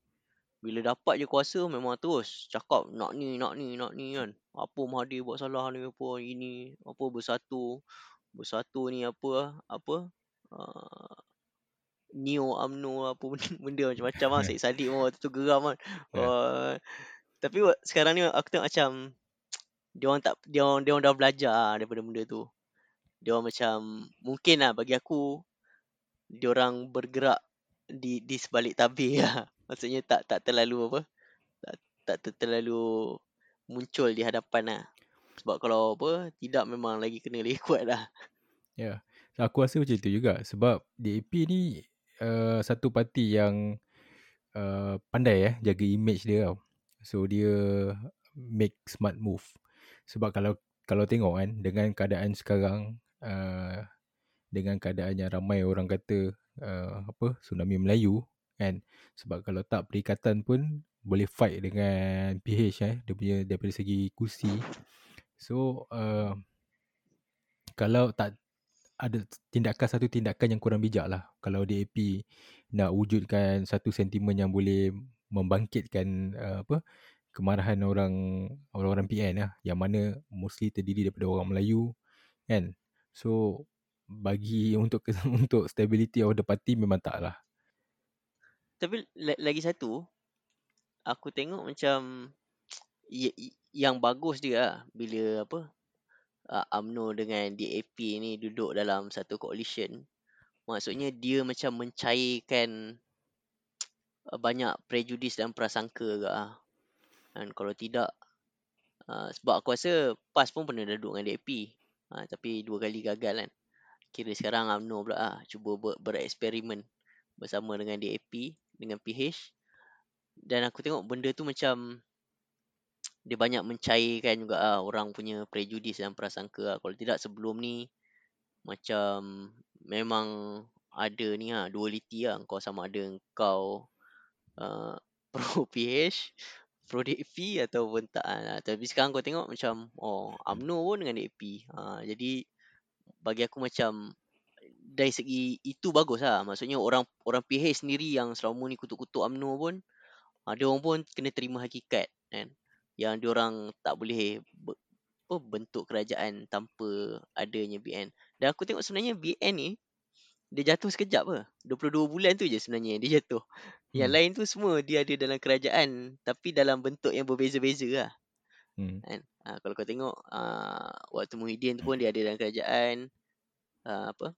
bila dapat je kuasa memang terus cakap nak ni nak ni nak ni kan. Apa Mahathir buat salah ni apa ini apa bersatu bersatu ni apa apa uh, Neo UMNO apa benda, benda macam-macam lah Syed Saddiq pun waktu tu geram kan. Uh, tapi sekarang ni aku tengok macam dia orang tak dia orang, dia orang dah belajar lah daripada benda tu. Dia orang macam mungkin lah bagi aku dia orang bergerak di di sebalik tabir lah. Maksudnya tak tak terlalu apa? Tak tak ter- terlalu muncul di hadapan lah. Sebab kalau apa tidak memang lagi kena lagi kuat lah. Ya. Aku rasa macam tu juga sebab DAP ni uh, satu parti yang uh, pandai eh jaga image dia tau. So dia make smart move. Sebab kalau kalau tengok kan dengan keadaan sekarang uh, dengan keadaan yang ramai orang kata uh, apa tsunami Melayu kan? Sebab kalau tak perikatan pun boleh fight dengan PH eh dia punya daripada segi kursi. So uh, kalau tak ada tindakan satu tindakan yang kurang bijak lah. Kalau DAP nak wujudkan satu sentimen yang boleh membangkitkan uh, apa kemarahan orang orang-orang PN lah. Yang mana mostly terdiri daripada orang Melayu kan so bagi untuk untuk stability of the party memang tak lah Tapi la- lagi satu aku tengok macam yang bagus dia lah bila apa uh, UMNO dengan DAP ni duduk dalam satu coalition. Maksudnya dia macam mencairkan banyak prejudis dan prasangka ke ah. Dan kalau tidak uh, sebab aku rasa PAS pun pernah duduk dengan DAP. Uh, tapi dua kali gagal kan. Kira sekarang UMNO pula ah cuba ber, bereksperimen bersama dengan DAP dengan PH. Dan aku tengok benda tu macam dia banyak mencairkan juga ah orang punya prejudis dan prasangka ah. Kalau tidak sebelum ni macam memang ada ni ah duality ah kau sama ada kau uh, pro PH pro DAP ataupun tak ah. Tapi sekarang kau tengok macam oh UMNO pun dengan DAP. Ha, jadi bagi aku macam dari segi itu bagus lah. Maksudnya orang orang PH sendiri yang selama ni kutuk-kutuk UMNO pun ha, dia orang pun kena terima hakikat kan. Yang dia orang tak boleh apa, bentuk kerajaan tanpa adanya BN. Dan aku tengok sebenarnya BN ni dia jatuh sekejap apa. 22 bulan tu je sebenarnya dia jatuh. Yang Hmm. lain tu semua dia ada dalam kerajaan tapi dalam bentuk yang berbeza-beza lah. hmm. Kan? Ha, kalau kau tengok uh, waktu Muhyiddin tu pun dia ada dalam kerajaan uh, apa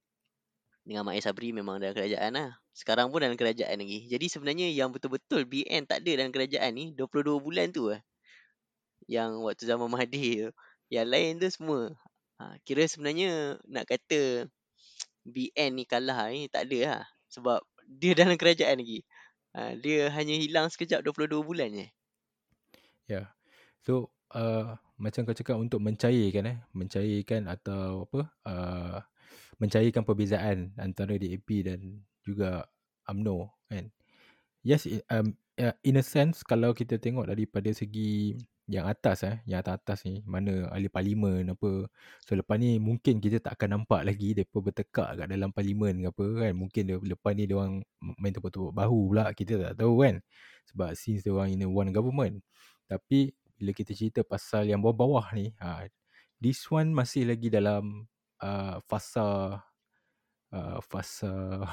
dengan Mak Sabri memang dalam kerajaan lah. Sekarang pun dalam kerajaan lagi. Jadi sebenarnya yang betul-betul BN tak ada dalam kerajaan ni 22 bulan tu lah. Yang waktu zaman Mahathir tu. Yang lain tu semua. Ha, kira sebenarnya nak kata BN ni kalah ni tak ada lah. Sebab dia dalam kerajaan lagi. Ha, dia hanya hilang sekejap 22 bulan je. Ya. So uh, macam kau cakap untuk mencairkan eh, mencairkan atau apa? Uh, mencairkan perbezaan antara DAP dan juga UMNO kan. Yes, um, uh, in a sense kalau kita tengok daripada segi yang atas eh, yang atas-atas ni, mana ahli parlimen apa. So lepas ni mungkin kita tak akan nampak lagi depa bertekak kat dalam parlimen ke apa kan. Mungkin dia, lepas ni dia orang main tepuk-tepuk bahu pula, kita tak tahu kan. Sebab since dia orang in a one government. Tapi bila kita cerita pasal yang bawah-bawah ni, ha, this one masih lagi dalam uh, fasa uh, fasa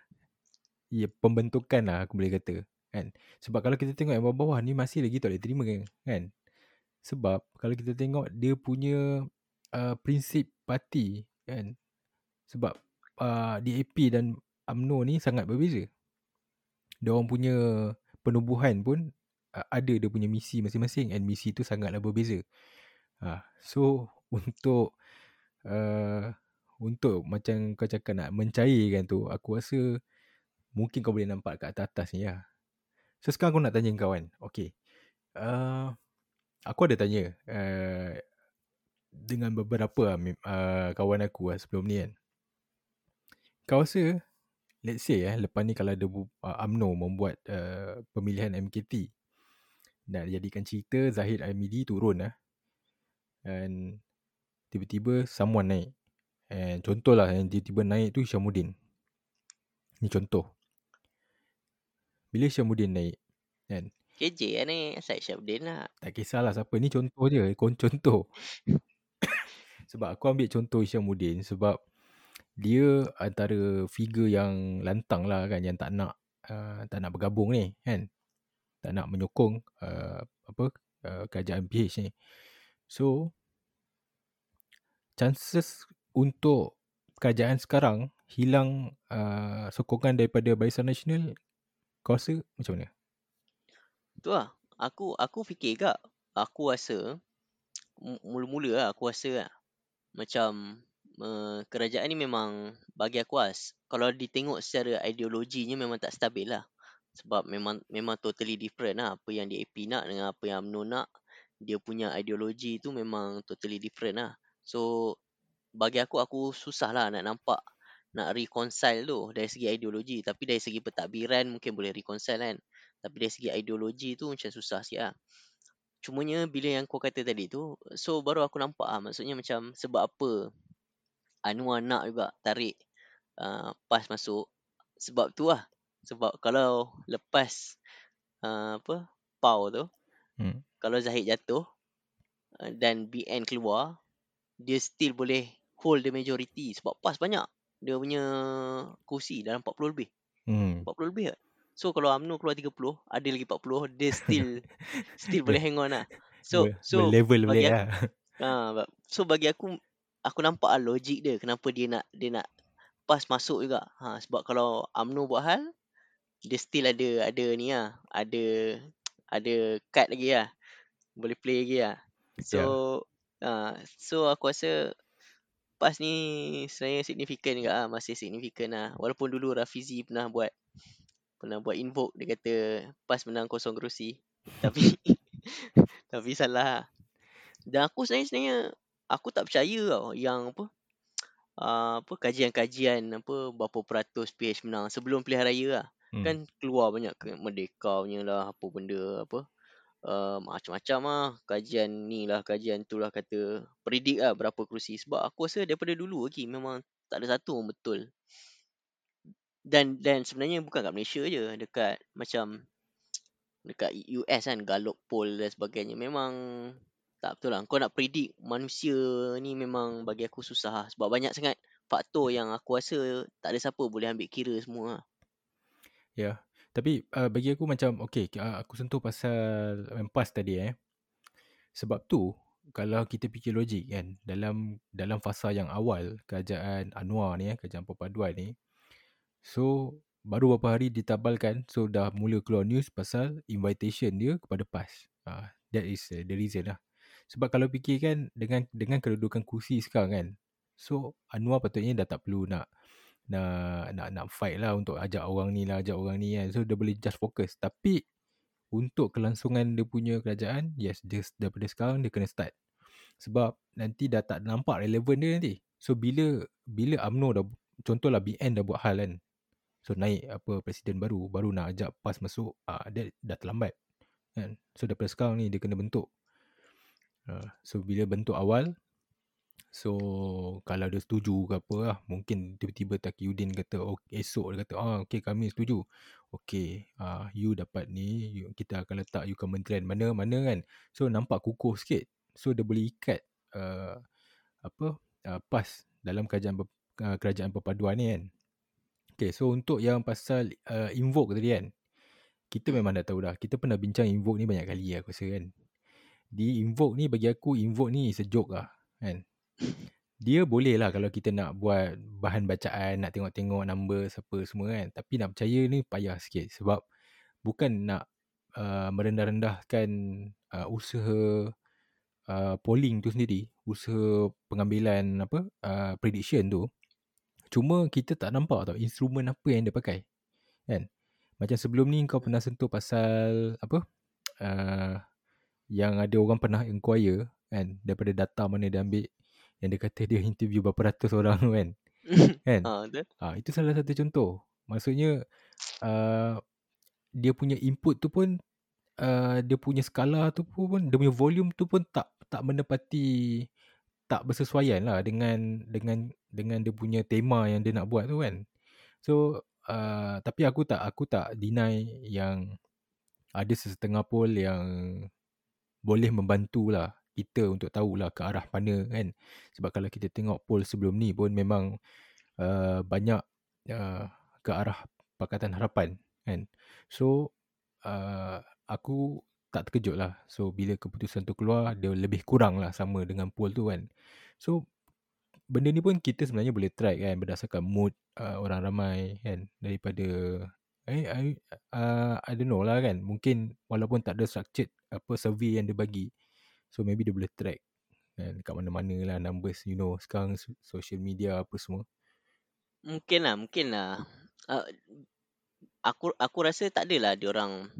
ya pembentukan lah aku boleh kata kan? Sebab kalau kita tengok yang bawah-bawah ni masih lagi tak boleh terima kan sebab kalau kita tengok dia punya uh, prinsip parti kan? Sebab uh, DAP dan AMNO ni sangat berbeza. Dia orang punya penubuhan pun uh, ada dia punya misi masing-masing and misi tu sangatlah berbeza. Uh, so untuk uh, untuk macam kau cakap nak mencairkan tu aku rasa mungkin kau boleh nampak kat atas-atas ni lah So sekarang aku nak tanya kau kan. Okay. Uh, aku ada tanya uh, dengan beberapa uh, kawan aku lah sebelum ni kan. Kau rasa, let's say eh, lepas ni kalau ada uh, UMNO membuat uh, pemilihan MKT, nak jadikan cerita Zahid Amidi turun lah. And tiba-tiba someone naik. And contohlah yang tiba-tiba naik tu Isyamuddin. Ni contoh. Bila Syamuddin naik kan? KJ lah ni Syed Syamuddin lah. Tak kisahlah siapa Ni contoh je. Contoh. Sebab aku ambil contoh Syamuddin Sebab Dia antara figure yang lantang lah kan Yang tak nak uh, Tak nak bergabung ni kan? Tak nak menyokong uh, Apa uh, Kerajaan PH ni. So Chances Untuk Kerajaan sekarang Hilang uh, Sokongan daripada Barisan Nasional kau rasa macam mana? Tu lah. Aku, aku fikir kak. Aku rasa. Mula-mula lah aku rasa lah. Macam. Uh, kerajaan ni memang. Bagi aku as. Kalau ditengok secara ideologinya memang tak stabil lah. Sebab memang memang totally different lah. Apa yang DAP nak dengan apa yang UMNO nak. Dia punya ideologi tu memang totally different lah. So. Bagi aku, aku susah lah nak nampak nak reconcile tu dari segi ideologi. Tapi dari segi pentadbiran mungkin boleh reconcile kan. Tapi dari segi ideologi tu macam susah sikit lah. Cumanya bila yang kau kata tadi tu so baru aku nampak lah. Maksudnya macam sebab apa Anwar nak juga tarik uh, PAS masuk? Sebab tu lah. Sebab kalau lepas uh, apa PAU tu hmm. kalau Zahid jatuh uh, dan BN keluar dia still boleh hold the majority sebab PAS banyak dia punya kursi dalam 40 lebih. Hmm. 40 lebih tak? So kalau UMNO keluar 30, ada lagi 40, dia still still boleh hang on lah. So Ber, so level boleh lah. Ha, so bagi aku aku nampak lah logik dia kenapa dia nak dia nak pas masuk juga. Ha, sebab kalau UMNO buat hal dia still ada ada ni lah, ada ada card lagi lah. Boleh play lagi lah. So yeah. uh, so aku rasa PAS ni sebenarnya signifikan juga lah. Masih signifikan lah. Walaupun dulu Rafizi pernah buat pernah buat invoke. Dia kata PAS menang kosong kerusi. Tapi tapi salah lah. Dan aku sebenarnya, sebenarnya aku tak percaya tau yang apa uh, apa kajian-kajian apa berapa peratus PH menang sebelum pilihan raya lah. Hmm. Kan keluar banyak merdeka punya lah apa benda apa uh, macam-macam lah. Kajian ni lah kajian tu lah kata predict lah berapa kerusi. Sebab aku rasa daripada dulu lagi memang tak ada satu pun betul. Dan dan sebenarnya bukan kat Malaysia je dekat macam dekat US kan Gallup poll dan sebagainya. Memang tak betul lah. Kau nak predict manusia ni memang bagi aku susah lah. Sebab banyak sangat faktor yang aku rasa tak ada siapa boleh ambil kira semua lah. Ya. Tapi uh, bagi aku macam okay, uh, aku sentuh pasal mempas tadi eh. Sebab tu kalau kita fikir logik kan dalam dalam fasa yang awal kerajaan Anwar ni eh kerajaan perpaduan ni so baru beberapa hari ditabalkan so dah mula keluar news pasal invitation dia kepada PAS. Uh, that is uh, the reason lah. Sebab kalau fikirkan dengan dengan kedudukan kursi sekarang kan so Anwar patutnya dah tak perlu nak nak nak nak fight lah untuk ajak orang ni lah ajak orang ni kan. So dia boleh just fokus. Tapi untuk kelangsungan dia punya kerajaan yes dia daripada sekarang dia kena start. Sebab nanti dah tak nampak relevan dia nanti. So bila bila UMNO dah contohlah BN dah buat hal kan. So naik apa presiden baru baru nak ajak PAS masuk ah dia dah terlambat kan. So daripada sekarang ni dia kena bentuk. Uh, so bila bentuk awal So kalau dia setuju ke apa lah Mungkin tiba-tiba Taqiyuddin kata oh, Esok dia kata ah, Okay kami setuju. Okay uh, You dapat ni you, Kita akan letak you kementerian Mana-mana kan. So nampak kukuh sikit. So dia boleh ikat uh, Apa uh, PAS Dalam kerajaan uh, kerajaan perpaduan ni kan. Okay so untuk yang pasal uh, Invoke tadi kan Kita memang dah tahu dah. Kita pernah bincang Invoke ni banyak kali aku rasa kan. Di Invoke ni bagi aku Invoke ni joke lah Kan dia boleh lah kalau kita nak buat bahan bacaan, nak tengok-tengok numbers apa semua kan. Tapi nak percaya ni payah sikit sebab bukan nak uh, merendah-rendahkan uh, usaha uh, polling tu sendiri, usaha pengambilan apa uh, prediction tu. Cuma kita tak nampak tau instrumen apa yang dia pakai. Kan? Macam sebelum ni kau pernah sentuh pasal apa? Uh, yang ada orang pernah inquire kan daripada data mana dia ambil yang dia kata dia interview berapa ratus orang tu kan. kan? ha. Ha, itu salah satu contoh. Maksudnya uh, dia punya input tu pun uh, dia punya skala tu pun dia punya volume tu pun tak tak menepati tak bersesuaian lah dengan dengan dengan dia punya tema yang dia nak buat tu kan. So uh, tapi aku tak aku tak deny yang ada sesetengah poll yang boleh membantu lah kita untuk tahulah ke arah mana kan. Sebab kalau kita tengok poll sebelum ni pun memang uh, banyak uh, ke arah Pakatan Harapan kan. So uh, aku tak terkejut lah. So bila keputusan tu keluar dia lebih kurang lah sama dengan poll tu kan. So benda ni pun kita sebenarnya boleh track kan berdasarkan mood uh, orang ramai kan daripada I, I, uh, I don't know lah kan. Mungkin walaupun tak ada structured apa survey yang dia bagi. So maybe dia boleh track kan, dekat mana-mana lah numbers you know sekarang social media apa semua. Mungkin lah, mungkin lah. Uh, aku aku rasa tak adalah dia orang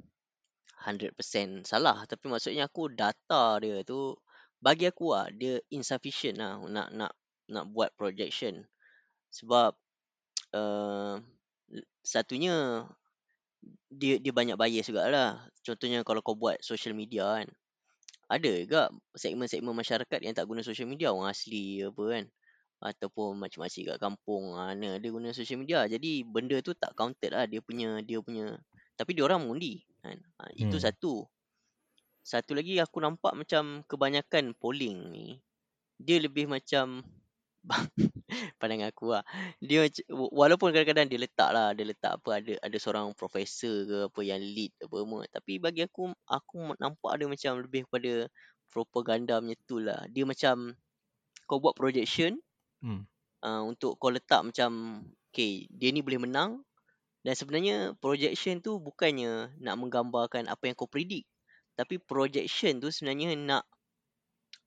100% salah tapi maksudnya aku data dia tu bagi aku lah dia insufficient lah nak nak nak buat projection sebab uh, satunya dia dia banyak bias juga lah contohnya kalau kau buat social media kan ada juga segmen-segmen masyarakat yang tak guna social media? Orang asli apa kan? Ataupun macam-macam kat kampung mana dia guna social media. Jadi benda tu tak counted lah. Dia punya dia punya. Tapi dia orang mengundi kan? Ha, itu Hmm. satu. Satu lagi aku nampak macam kebanyakan polling ni dia lebih macam pandangan aku lah. Dia mac- walaupun kadang-kadang dia letak lah dia letak apa ada ada seorang profesor ke apa yang lead apa semua. Tapi bagi aku aku nampak dia macam lebih kepada propaganda punya tool lah. Dia macam kau buat projection Hmm. uh, untuk kau letak macam okay dia ni boleh menang. Dan sebenarnya projection tu bukannya nak menggambarkan apa yang kau predict. Tapi projection tu sebenarnya nak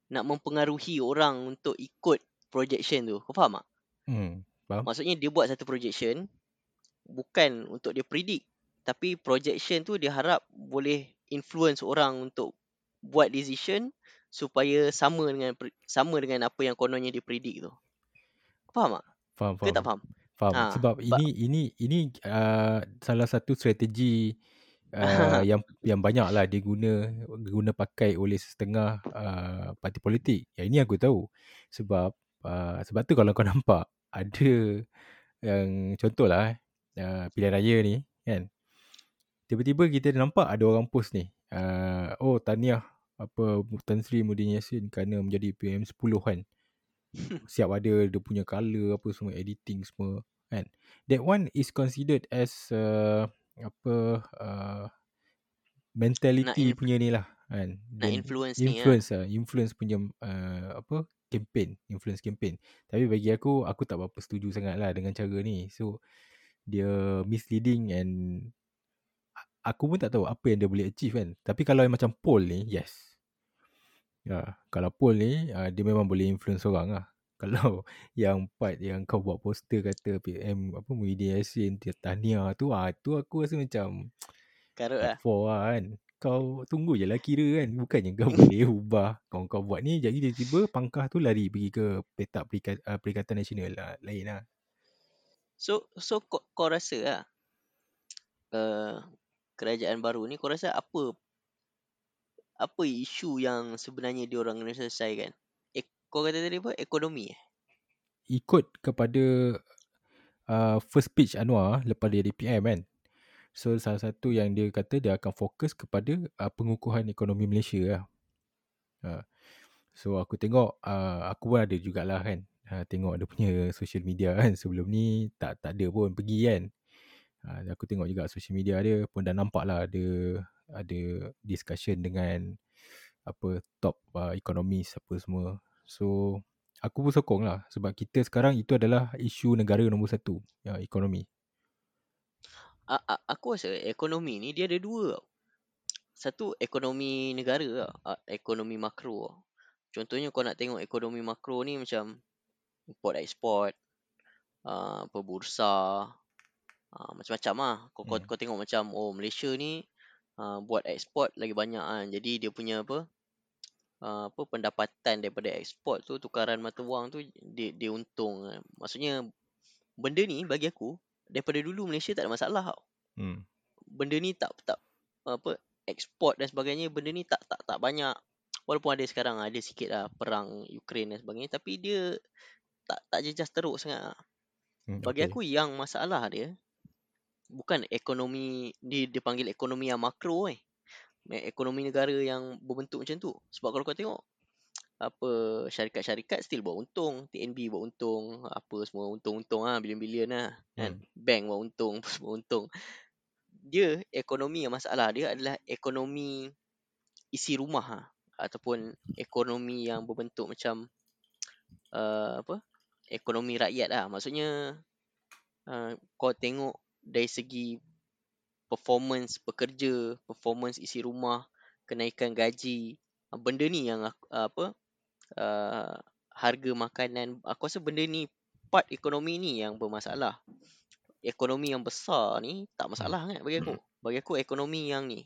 nak mempengaruhi orang untuk ikut projection tu kau faham tak Hmm. Faham? maksudnya dia buat satu projection bukan untuk dia predict tapi projection tu dia harap boleh influence orang untuk buat decision supaya sama dengan sama dengan apa yang kononnya dia predict tu faham tak Faham, ke tak faham. faham Faham. Ha, Sebab ba- ini ini ini uh, salah satu strategi uh, yang yang banyak lah dia guna guna pakai oleh setengah uh, parti politik. Yang ini aku tahu. Sebab uh, sebab tu kalau kau nampak ada yang contohlah eh, uh, pilihan raya ni kan. Tiba-tiba kita nampak ada orang post ni. Uh, oh tahniah apa Tan Sri Muhyiddin Yassin kerana menjadi PM10 kan. Siap ada dia punya color apa semua editing semua kan. That one is considered as uh, apa uh, mentality Nak punya ni lah kan. nak Dan influence ni lah. influence lah, influence punya uh, apa campaign, influence campaign. Tapi bagi aku aku tak berapa setuju sangat lah dengan cara ni. So dia misleading and aku pun tak tahu apa yang dia boleh achieve kan. Tapi kalau yang macam poll ni, yes. Ya, kalau poll ni uh, dia memang boleh influence orang lah. Kalau yang part yang kau buat poster kata PM apa Muhyiddin Yassin tahniah tu ah tu aku rasa macam Karut lah. for lah kan. Kau tunggu je lah kira kan. Bukannya kau boleh ubah. Kau kau buat ni jadi tiba-tiba pangkah tu lari pergi ke petak perikat, uh, Perikatan Nasional lah. Lain lah. So so kau, kau rasa lah uh, kerajaan baru ni kau rasa apa apa isu yang sebenarnya dia orang kena selesaikan? Ek, kau kata tadi apa? Ekonomi eh? Ikut kepada uh, first speech Anwar lepas dia jadi PM kan. So salah satu yang dia kata dia akan fokus kepada uh, pengukuhan ekonomi Malaysia lah. Uh, so aku tengok uh, aku pun ada jugalah kan. Uh, tengok dia punya social media kan sebelum ni tak tak ada pun pergi kan. Uh, aku tengok juga social media dia pun dah nampak lah ada ada discussion dengan apa top uh, ekonomis apa semua. So aku pun sokong lah sebab kita sekarang itu adalah isu negara nombor satu ya, ekonomi. A, a, aku rasa ekonomi ni dia ada dua tau. Satu ekonomi negara lah, ekonomi makro. Contohnya kau nak tengok ekonomi makro ni macam import export, uh, apa bursa, uh, macam-macam lah. Kau, hmm. kau, kau tengok macam oh Malaysia ni uh, buat ekspor lagi banyak kan. Jadi dia punya apa uh, apa pendapatan daripada ekspor tu tukaran mata wang tu dia dia untung. Maksudnya benda ni bagi aku daripada dulu Malaysia tak ada masalah tau. Hmm. Benda ni tak tak apa ekspor dan sebagainya benda ni tak tak tak banyak walaupun ada sekarang ada sikit lah perang Ukraine dan sebagainya tapi dia tak tak jejas teruk sangat. Hmm, Bagi okay. aku yang masalah dia bukan ekonomi dia dipanggil ekonomi yang makro eh. Ekonomi negara yang berbentuk macam tu. Sebab kalau kau tengok apa syarikat-syarikat still buat untung, TNB buat untung, apa semua untung-untung ah bilion-bilion lah kan. Hmm. Bank buat untung, semua untung. Dia ekonomi yang masalah dia adalah ekonomi isi rumah ha, ataupun ekonomi yang berbentuk macam uh, apa? Ekonomi rakyat lah. Maksudnya uh, kau tengok dari segi performance pekerja, performance isi rumah, kenaikan gaji, benda ni yang apa uh, harga makanan. Aku rasa benda ni part ekonomi ni yang bermasalah. Ekonomi yang besar ni tak masalah kan bagi aku. Bagi aku ekonomi yang ni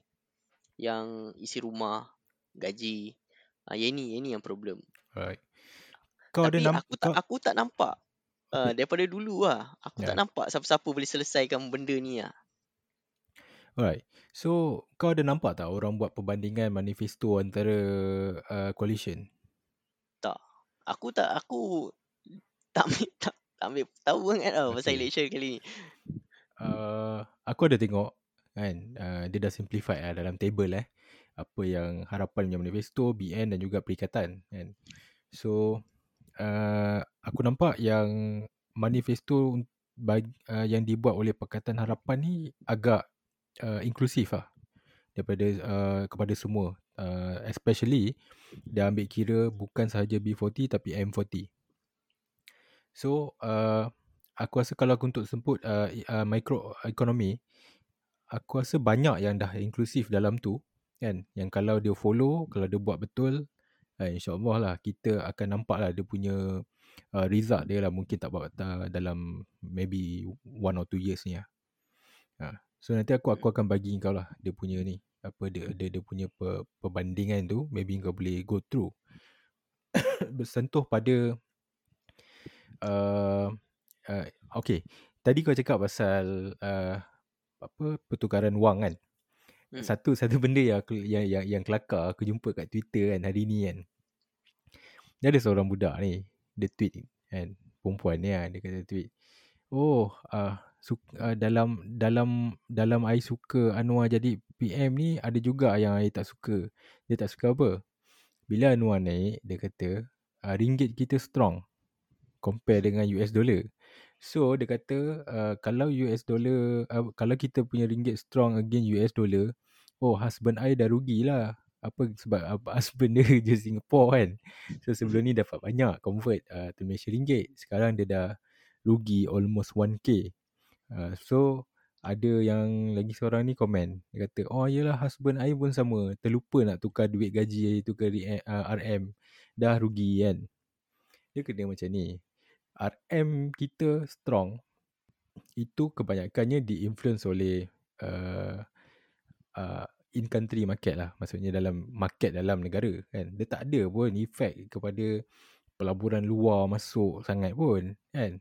yang isi rumah gaji uh, yang ni yang ni yang problem. Right kau Tapi ada aku tak aku tak nampak uh, daripada dulu lah. Aku yeah. tak nampak siapa-siapa boleh selesaikan benda ni lah. Alright. So, kau ada nampak tak orang buat perbandingan manifesto antara uh, coalition? Aku tak aku tak ambil tak, tak ambil tahu sangat tau okay. pasal election kali ni. Uh, aku ada tengok kan uh, dia dah simplify lah dalam table eh apa yang harapan punya manifesto BN dan juga perikatan kan. So uh, aku nampak yang manifesto bagi, uh, yang dibuat oleh Pakatan Harapan ni agak uh, inklusif lah daripada uh, kepada semua uh, especially dia ambil kira bukan sahaja B40 tapi M40 so uh, aku rasa kalau aku untuk sebut uh, uh, micro economy aku rasa banyak yang dah inklusif dalam tu kan? Yang kalau dia follow kalau dia buat betul uh, insyaallah lah kita akan nampak lah dia punya uh, result dia lah. Mungkin tak buat uh, dalam maybe one or two years ni lah. Uh, so nanti aku aku akan bagi kau lah dia punya ni apa dia dia, dia punya per, perbandingan tu maybe kau boleh go through. Bersentuh pada uh, uh, okay. Tadi kau cakap pasal uh, apa pertukaran wang kan? Hmm. satu satu benda yang aku, yang yang yang kelakar aku jumpa kat Twitter kan hari ni kan. Dia ada seorang budak ni dia tweet kan perempuan ni kan dia kata tweet oh uh, uh, dalam dalam dalam ai suka Anwar jadi PM ni ada juga yang ai tak suka. Dia tak suka apa? Bila Anwar naik, dia kata uh, ringgit kita strong compare dengan US dollar. So dia kata uh, kalau US dollar uh, kalau kita punya ringgit strong against US dollar, oh husband ai dah rugilah. Apa sebab uh, husband dia je Singapore kan. So sebelum ni dapat banyak convert uh, to Malaysia ringgit. Sekarang dia dah rugi almost 1k Uh, so ada yang lagi seorang ni komen. Dia kata oh iyalah husband I pun sama. Terlupa nak tukar duit gaji tukar uh, RM dah rugi kan? Dia kena macam ni. RM kita strong. Itu kebanyakannya diinfluence oleh uh, uh, in country market lah. Maksudnya dalam market dalam negara kan? Dia tak ada pun efek kepada pelaburan luar masuk sangat pun kan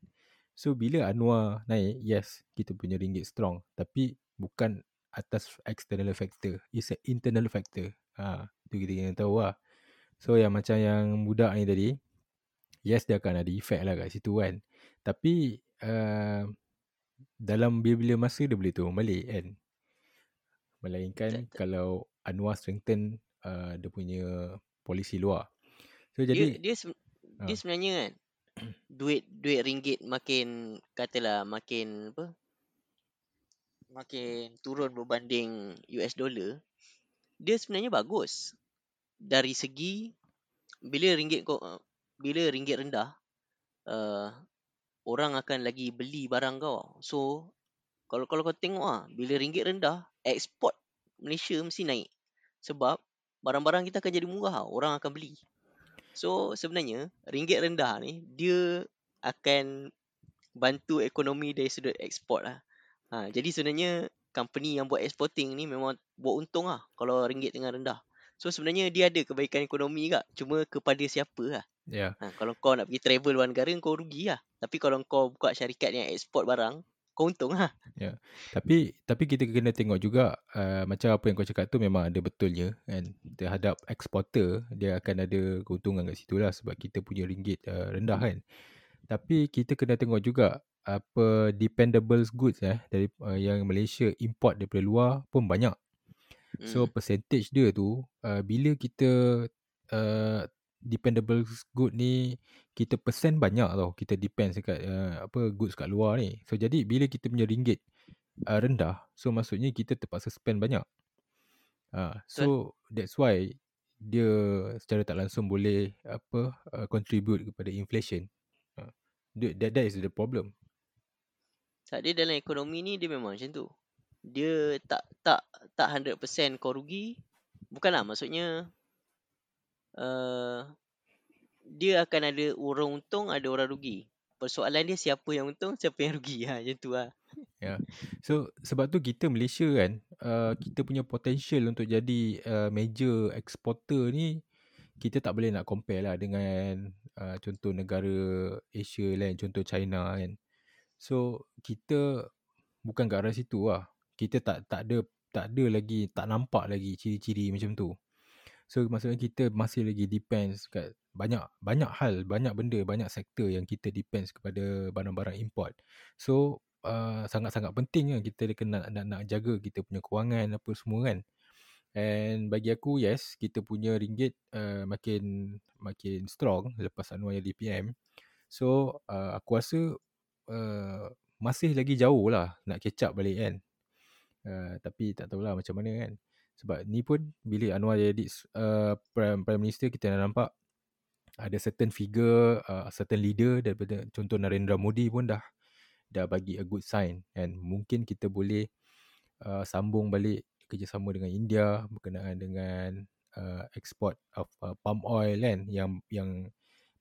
So bila Anwar naik, yes, kita punya ringgit strong. Tapi bukan atas external factor. It's an internal factor. Ha, tu kita kena tahu lah. So yang macam yang budak ni tadi, yes dia akan ada effect lah kat situ kan. Tapi uh, dalam bila-bila masa dia boleh turun balik kan. Melainkan Tak- tak- kalau Anwar strengthen uh, dia punya polisi luar. So Dia jadi dia se- dia Ah. sebenarnya kan duit duit ringgit makin katalah makin apa? Makin turun berbanding US dollar. Dia sebenarnya bagus. Dari segi bila ringgit kau bila ringgit rendah uh, orang akan lagi beli barang kau. So kalau kalau kau tengok ah bila ringgit rendah ekspor Malaysia mesti naik. Sebab barang-barang kita akan jadi murah tau. Orang akan beli. So sebenarnya ringgit rendah ni dia akan bantu ekonomi dari sudut ekspor lah. Ha, jadi sebenarnya company yang buat exporting ni memang buat untung lah kalau ringgit tengah rendah. So sebenarnya dia ada kebaikan ekonomi juga. Cuma kepada siapa lah. ya. Ha, kalau kau nak pergi travel luar negara kau rugi lah. Tapi kalau kau buka syarikat yang ekspor barang kau untung lah. Tapi tapi kita kena tengok juga uh, macam apa yang kau cakap tu memang ada betulnya kan. Terhadap eksporter dia akan ada keuntungan kat situ lah sebab kita punya ringgit uh, rendah kan. Tapi kita kena tengok juga apa dependable goods eh dari uh, yang Malaysia import daripada luar pun banyak. So Hmm. percentage dia tu uh, bila kita uh, dependable good ni kita persen banyak tau kita depends dekat uh, apa goods kat luar ni. So jadi bila kita punya ringgit uh, rendah so maksudnya kita terpaksa spend banyak. Uh, so that's why dia secara tak langsung boleh apa uh, contribute kepada inflation. Uh, that that is the problem. Tak dia dalam ekonomi ni dia memang macam tu. Dia tak tak tak 100% kau rugi. Bukanlah maksudnya uh, dia akan ada orang untung, ada orang rugi. Persoalan dia siapa yang untung, siapa yang rugi. Ha, macam tu lah. So sebab tu kita Malaysia kan uh, kita punya potential untuk jadi uh, major exporter ni kita tak boleh nak compare lah dengan uh, contoh negara Asia lain contoh China kan. So kita bukan ke arah situ lah. Kita tak tak ada tak ada lagi tak nampak lagi ciri-ciri macam tu. So maksudnya kita masih lagi depends kat banyak banyak hal, banyak benda, banyak sektor yang kita depends kepada barang-barang import. So uh, sangat-sangat penting kan kita kena nak, nak, jaga kita punya kewangan apa semua kan. And bagi aku yes, kita punya ringgit uh, makin makin strong lepas Anwar jadi PM. So uh, aku rasa uh, masih lagi jauh lah nak catch up balik kan. Uh, tapi tak tahulah macam mana kan. Sebab ni pun bila Anwar jadi uh, Prime, Prime Minister kita dah nampak ada certain figure, uh, certain leader daripada contoh Narendra Modi pun dah dah bagi a good sign. And mungkin kita boleh uh, sambung balik kerjasama dengan India berkenaan dengan uh, export of uh, palm oil kan yang yang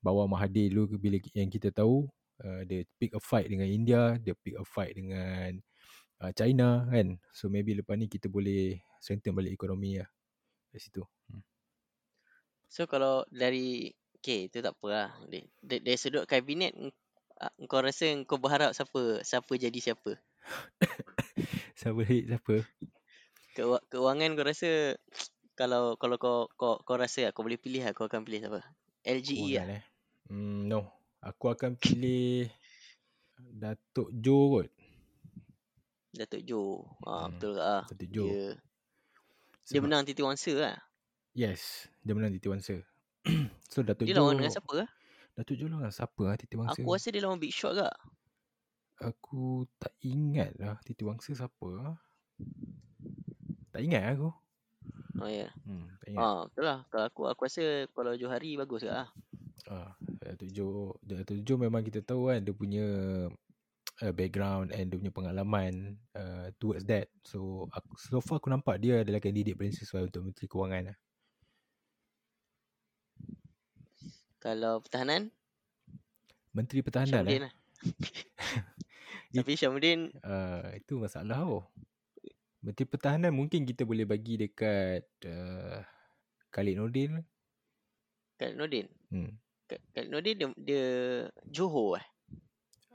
bawah Mahathir dulu bila yang kita tahu uh, dia pick a fight dengan India, dia pick a fight dengan uh, China kan. So maybe lepas ni kita boleh strengthen balik ekonomi lah kat situ. Hmm. So kalau dari Okay itu tak apa lah Dari, dari, dari sudut kabinet ah, Kau rasa kau berharap siapa Siapa jadi siapa Siapa siapa? Kewa- Keuangan kau rasa Kalau kalau kau kau, kau rasa lah, kau boleh pilih lah Kau akan pilih siapa LGE lah Kewangan eh. Hmm, no. Aku akan pilih Datuk Jo kot. Datuk Jo ah, Hmm, Betul ke ah Datuk Jo. Dia Dia Sebab- menang Titi Wangsa lah Yes, dia menang Titi Wangsa. so Datuk Dia Jo lawan dengan siapa lah Datuk Jo lawan siapa ah Titi Wangsa? Aku rasa dia lawan Big Shot ke Aku tak ingat lah Titi Wangsa siapa ah. Tak ingat aku. Oh ya yeah. Hmm, tak ingat. ah, Betul lah Kalau aku aku rasa Kalau Johari bagus ke lah Ah, Datuk Jo, Datuk Jo memang kita tahu kan dia punya uh, background and dia punya pengalaman uh, towards that. So aku, so far aku nampak dia adalah kandidat paling sesuai untuk Menteri Kewangan lah. Kalau pertahanan Menteri Pertahanan Syamudin eh. lah Tapi Syamudin Uh, itu masalah oh. Menteri Pertahanan mungkin kita boleh bagi dekat uh, Khalid Nordin. Khalid Nordin Hmm. Khalid Nordin dia, dia Johor eh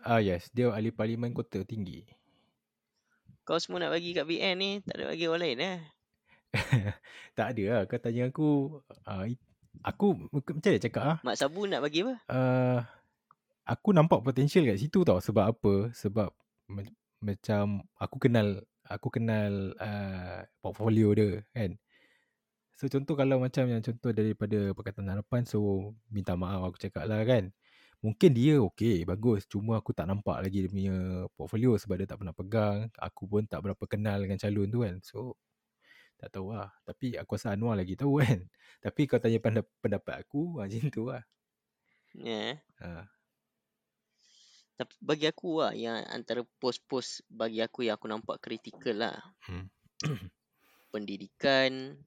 Ah yes, dia ahli parlimen kota tinggi. Kau semua nak bagi kat BN ni, tak ada bagi orang lain eh? tak ada lah. Kau tanya aku, uh, aku macam mana cakap ah? Mak Sabu nak bagi apa? Uh, aku nampak potential kat situ tau. Sebab apa? Sebab ma- macam aku kenal aku kenal uh, portfolio dia kan. So contoh kalau macam yang contoh daripada Pakatan Harapan so minta maaf aku cakap lah kan. Mungkin dia okey, bagus. Cuma aku tak nampak lagi dia punya portfolio sebab dia tak pernah pegang. Aku pun tak berapa kenal dengan calon tu kan. So tak tahu lah. Tapi aku rasa Anwar lagi tahu kan. Tapi kau tanya pendapat aku macam tu lah. Ya. Yeah. Ha. Tapi bagi aku lah yang antara pos-pos bagi aku yang aku nampak kritikal lah. Hmm. Pendidikan,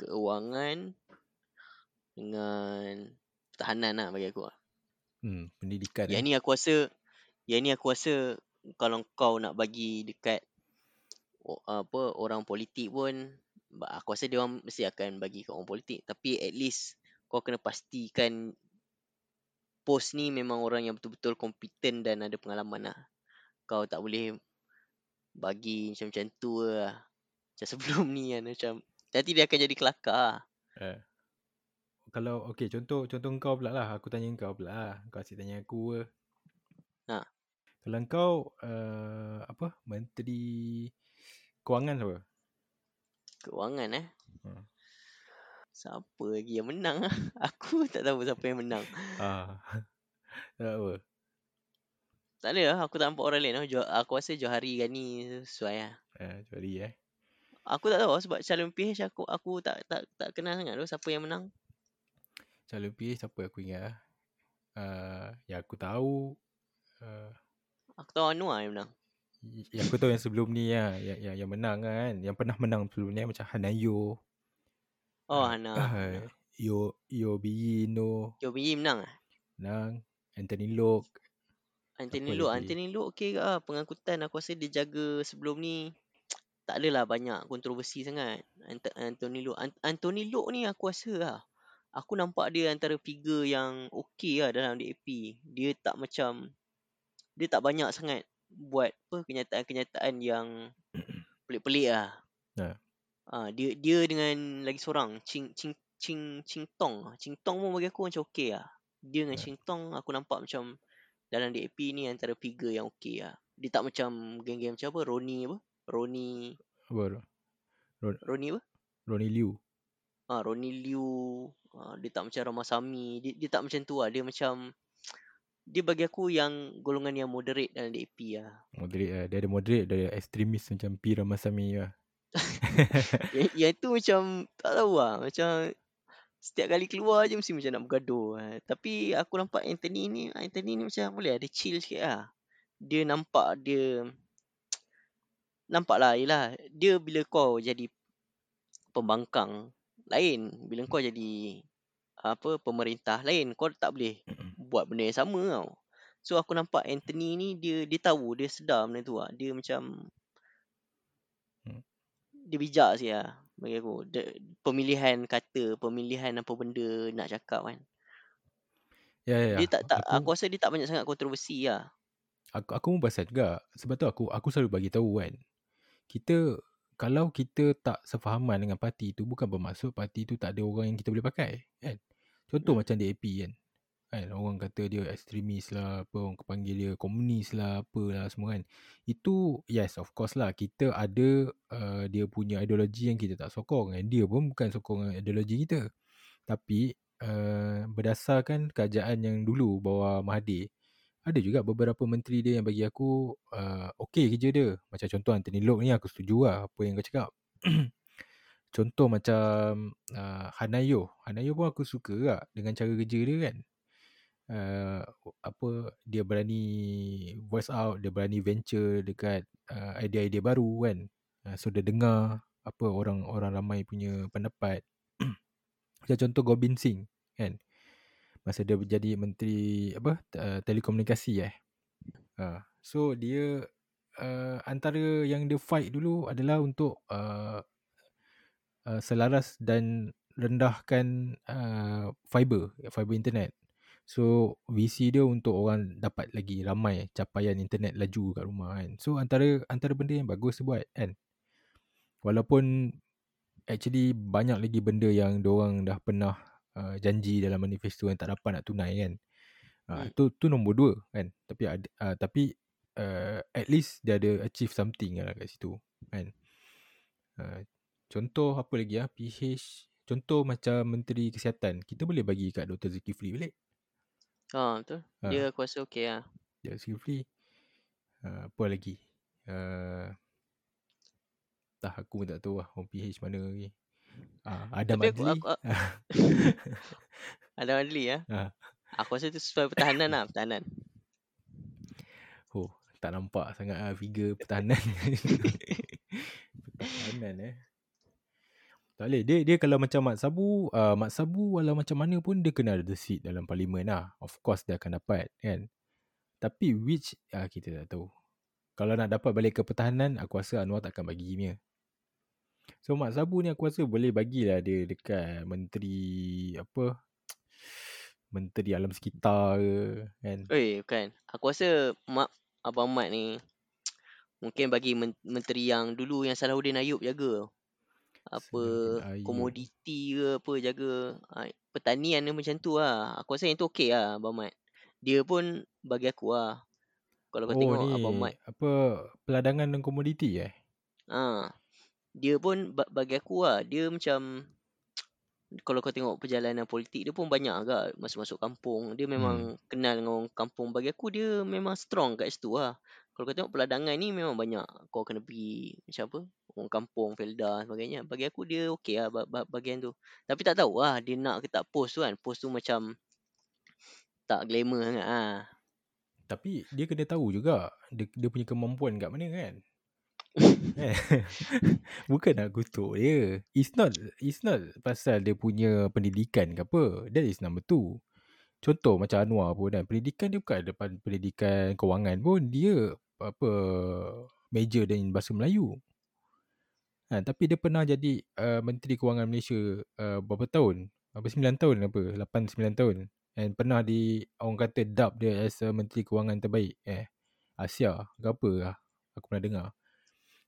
keuangan dengan pertahanan lah bagi aku lah. Hmm, pendidikan. Yang eh. ni aku rasa yang ni aku rasa kalau kau nak bagi dekat apa orang politik pun aku rasa dia orang mesti akan bagi kat orang politik tapi at least kau kena pastikan post ni memang orang yang betul-betul kompeten dan ada pengalaman lah. Kau tak boleh bagi macam-macam tu lah. Macam sebelum ni kan macam nanti dia akan jadi kelakar lah. Eh kalau okey contoh contoh kau pula lah. Aku tanya kau pula lah. Kau asyik tanya aku ke. Ha. Kalau kau uh, apa? Menteri kewangan siapa? Kewangan eh? Hmm. siapa lagi yang menang? Aku tak tahu siapa yang menang. Ah. Tak apa. Tak ada lah. Aku tak nampak orang lain lah. aku rasa Johari Gani sesuai lah. Eh Johari eh? Aku tak tahu sebab calon PH aku aku tak tak tak kenal sangat tu siapa yang menang calon PH siapa aku ingat lah. Uh, yang aku tahu uh, Aku tahu Anwar yang menang. Yang aku tahu yang sebelum ni lah Yang, yang, yang menang kan Yang pernah menang sebelum ni Macam Hanayo Oh uh, Hana uh, Yo Yo Biyino Yo Biyi menang lah Menang. Anthony Lok. Anthony Lok Anthony Lok okey ke lah Pengangkutan aku rasa dia jaga sebelum ni Tak adalah banyak kontroversi sangat. Anthony Lok Anthony Lok ni aku rasa lah aku nampak dia antara figure yang okey lah dalam DAP. Dia tak macam dia tak banyak sangat buat apa kenyataan-kenyataan yang pelik-pelik lah. Yeah. Ha, dia dia dengan lagi seorang Ching Ching Ching Ching Tong. Ching Tong pun bagi aku macam okey lah. Dia dengan yeah. Ching Tong aku nampak macam dalam DAP ni antara figure yang okey lah. Dia tak macam geng-geng macam apa Roni apa? Roni apa? Ron, Roni apa? Roni Liu. Ah, Roni Liu Ah, dia tak macam Ramasami dia, dia tak macam tu lah. Dia macam dia bagi aku yang golongan yang moderate dalam DAP lah. Moderate lah. Dia ada moderate dia ada ekstremis macam P Ramasami lah. Yang, yang itu macam tak tahu lah. Macam setiap kali keluar je mesti macam nak bergaduh. Lah. tapi aku nampak Anthony ni Anthony ni macam boleh ada chill sikit lah. Dia nampak dia nampak lah yelah. Dia bila kau jadi pembangkang lain. Bila kau jadi apa pemerintah lain kau tak boleh buat benda yang sama tau. So aku nampak Anthony ni dia dia tahu dia sedar benda tu lah. dia macam hmm. dia bijak sih lah bagi aku. De, pemilihan kata pemilihan apa benda nak cakap kan. Ya ya, ya. dia tak tak aku, aku rasa dia tak banyak sangat kontroversi lah aku aku pun pasal juga. Sebab tu aku aku selalu bagi tahu kan kita kalau kita tak sefahaman dengan parti tu bukan bermaksud parti tu tak ada orang yang kita boleh pakai kan? Contoh hmm. macam DAP kan kan? Orang kata dia ekstremis lah apa orang panggil dia komunis lah apalah semua kan? Itu yes of course lah kita ada uh, dia punya ideologi yang kita tak sokong kan dia pun bukan sokong ideologi kita. Tapi uh, berdasarkan kerajaan yang dulu bawah Mahathir ada juga beberapa menteri dia yang bagi aku uh, okey kerja dia. Macam contoh Anthony Lok ni aku setuju lah apa yang kau cakap. contoh macam uh, Hanayo. Hanayo pun aku suka juga dengan cara kerja dia kan. Uh, apa dia berani voice out, dia berani venture dekat uh, idea-idea baru kan. Uh, so dia dengar apa orang-orang ramai punya pendapat. Macam contoh Gobin Singh kan masa dia jadi menteri apa uh, telekomunikasi eh. Uh, so dia uh, antara yang dia fight dulu adalah untuk uh, uh, selaras dan rendahkan uh, fiber fiber internet. So visi dia untuk orang dapat lagi ramai capaian internet laju kat rumah kan. So antara antara benda yang bagus dia buat kan. Walaupun actually banyak lagi benda yang orang dah pernah uh, janji dalam manifesto yang tak dapat nak tunai kan. Uh, Hmm. tu tu nombor dua kan. Tapi ada uh, tapi uh, at least dia ada achieve something lah kat situ kan. Uh, contoh apa lagi ah PH contoh macam menteri kesihatan kita boleh bagi kat Dr Zulkifli balik. Ha, betul. Ha. Dia aku rasa okey lah. Dr Zulkifli uh, apa lagi? Uh, tak aku pun tak tahu lah orang PH mana lagi. Uh, Adam Tapi Adli. aku, aku ada Adli ya. Ha. Aku rasa tu sesuai pertahanan lah, pertahanan. Oh, tak nampak sangat lah figure pertahanan. pertahanan eh. Tak boleh. Dia, dia kalau macam Mat Sabu, uh, Mat Sabu walau macam mana pun dia kena ada seat dalam parlimen lah. Of course dia akan dapat kan. Tapi which, uh, kita tak tahu. Kalau nak dapat balik ke pertahanan, aku rasa Anwar takkan bagi dia. So Mat Sabu ni aku rasa boleh bagilah dia dekat menteri apa menteri alam sekitar ke kan. Oi, bukan. Aku rasa mak abang Mat ni mungkin bagi men- menteri yang dulu yang Salahuddin Ayub jaga. Apa komoditi ke apa jaga ha, pertanian dia macam tu lah. Aku rasa yang tu okey lah abang Mat. Dia pun bagi aku lah. Kalau kau oh tengok ni abang Mat apa peladangan dan komoditi eh? Ha. Dia pun ba- bagi aku lah, dia macam kalau kau tengok perjalanan politik dia pun banyak agak masuk-masuk kampung. Dia memang hmm. kenal dengan orang kampung. Bagi aku dia memang strong kat situ lah. Kalau kau tengok peladangan ni memang banyak kau kena pergi macam apa? Orang kampung, Felda sebagainya. Bagi aku dia okey lah ba- ba- bahagian tu. Tapi tak tahu lah dia nak ke tak post tu kan. Post tu macam tak glamour sangat lah. Tapi dia kena tahu juga dia, dia punya kemampuan kat mana kan. Eh, Bukan nak kutuk dia. It's not it's not pasal dia punya pendidikan ke apa. That is number two. Contoh macam Anwar pun kan. Pendidikan dia bukan depan pendidikan kewangan pun. Dia apa major dalam bahasa Melayu. Ha, tapi dia pernah jadi uh, Menteri Kewangan Malaysia uh, berapa tahun? Berapa sembilan tahun apa? Lapan sembilan tahun. And pernah di orang kata dub dia as Menteri Kewangan terbaik eh Asia ke apa lah. Aku pernah dengar.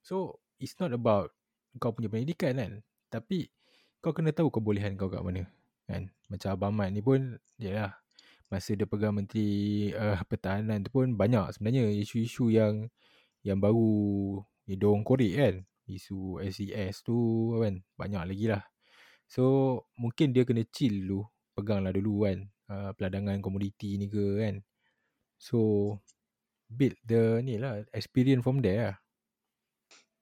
So it's not about kau punya pendidikan kan. Tapi kau kena tahu kebolehan kau kat mana. Kan? Macam Abang Mat ni pun yalah masa dia pegang menteri uh, pertahanan tu pun banyak sebenarnya isu-isu yang yang baru dia dorong korek kan. Isu SES tu kan banyak lagi lah. So mungkin dia kena chill dulu. Peganglah dulu kan uh, peladangan komoditi ni ke kan. So build the ni lah experience from there lah.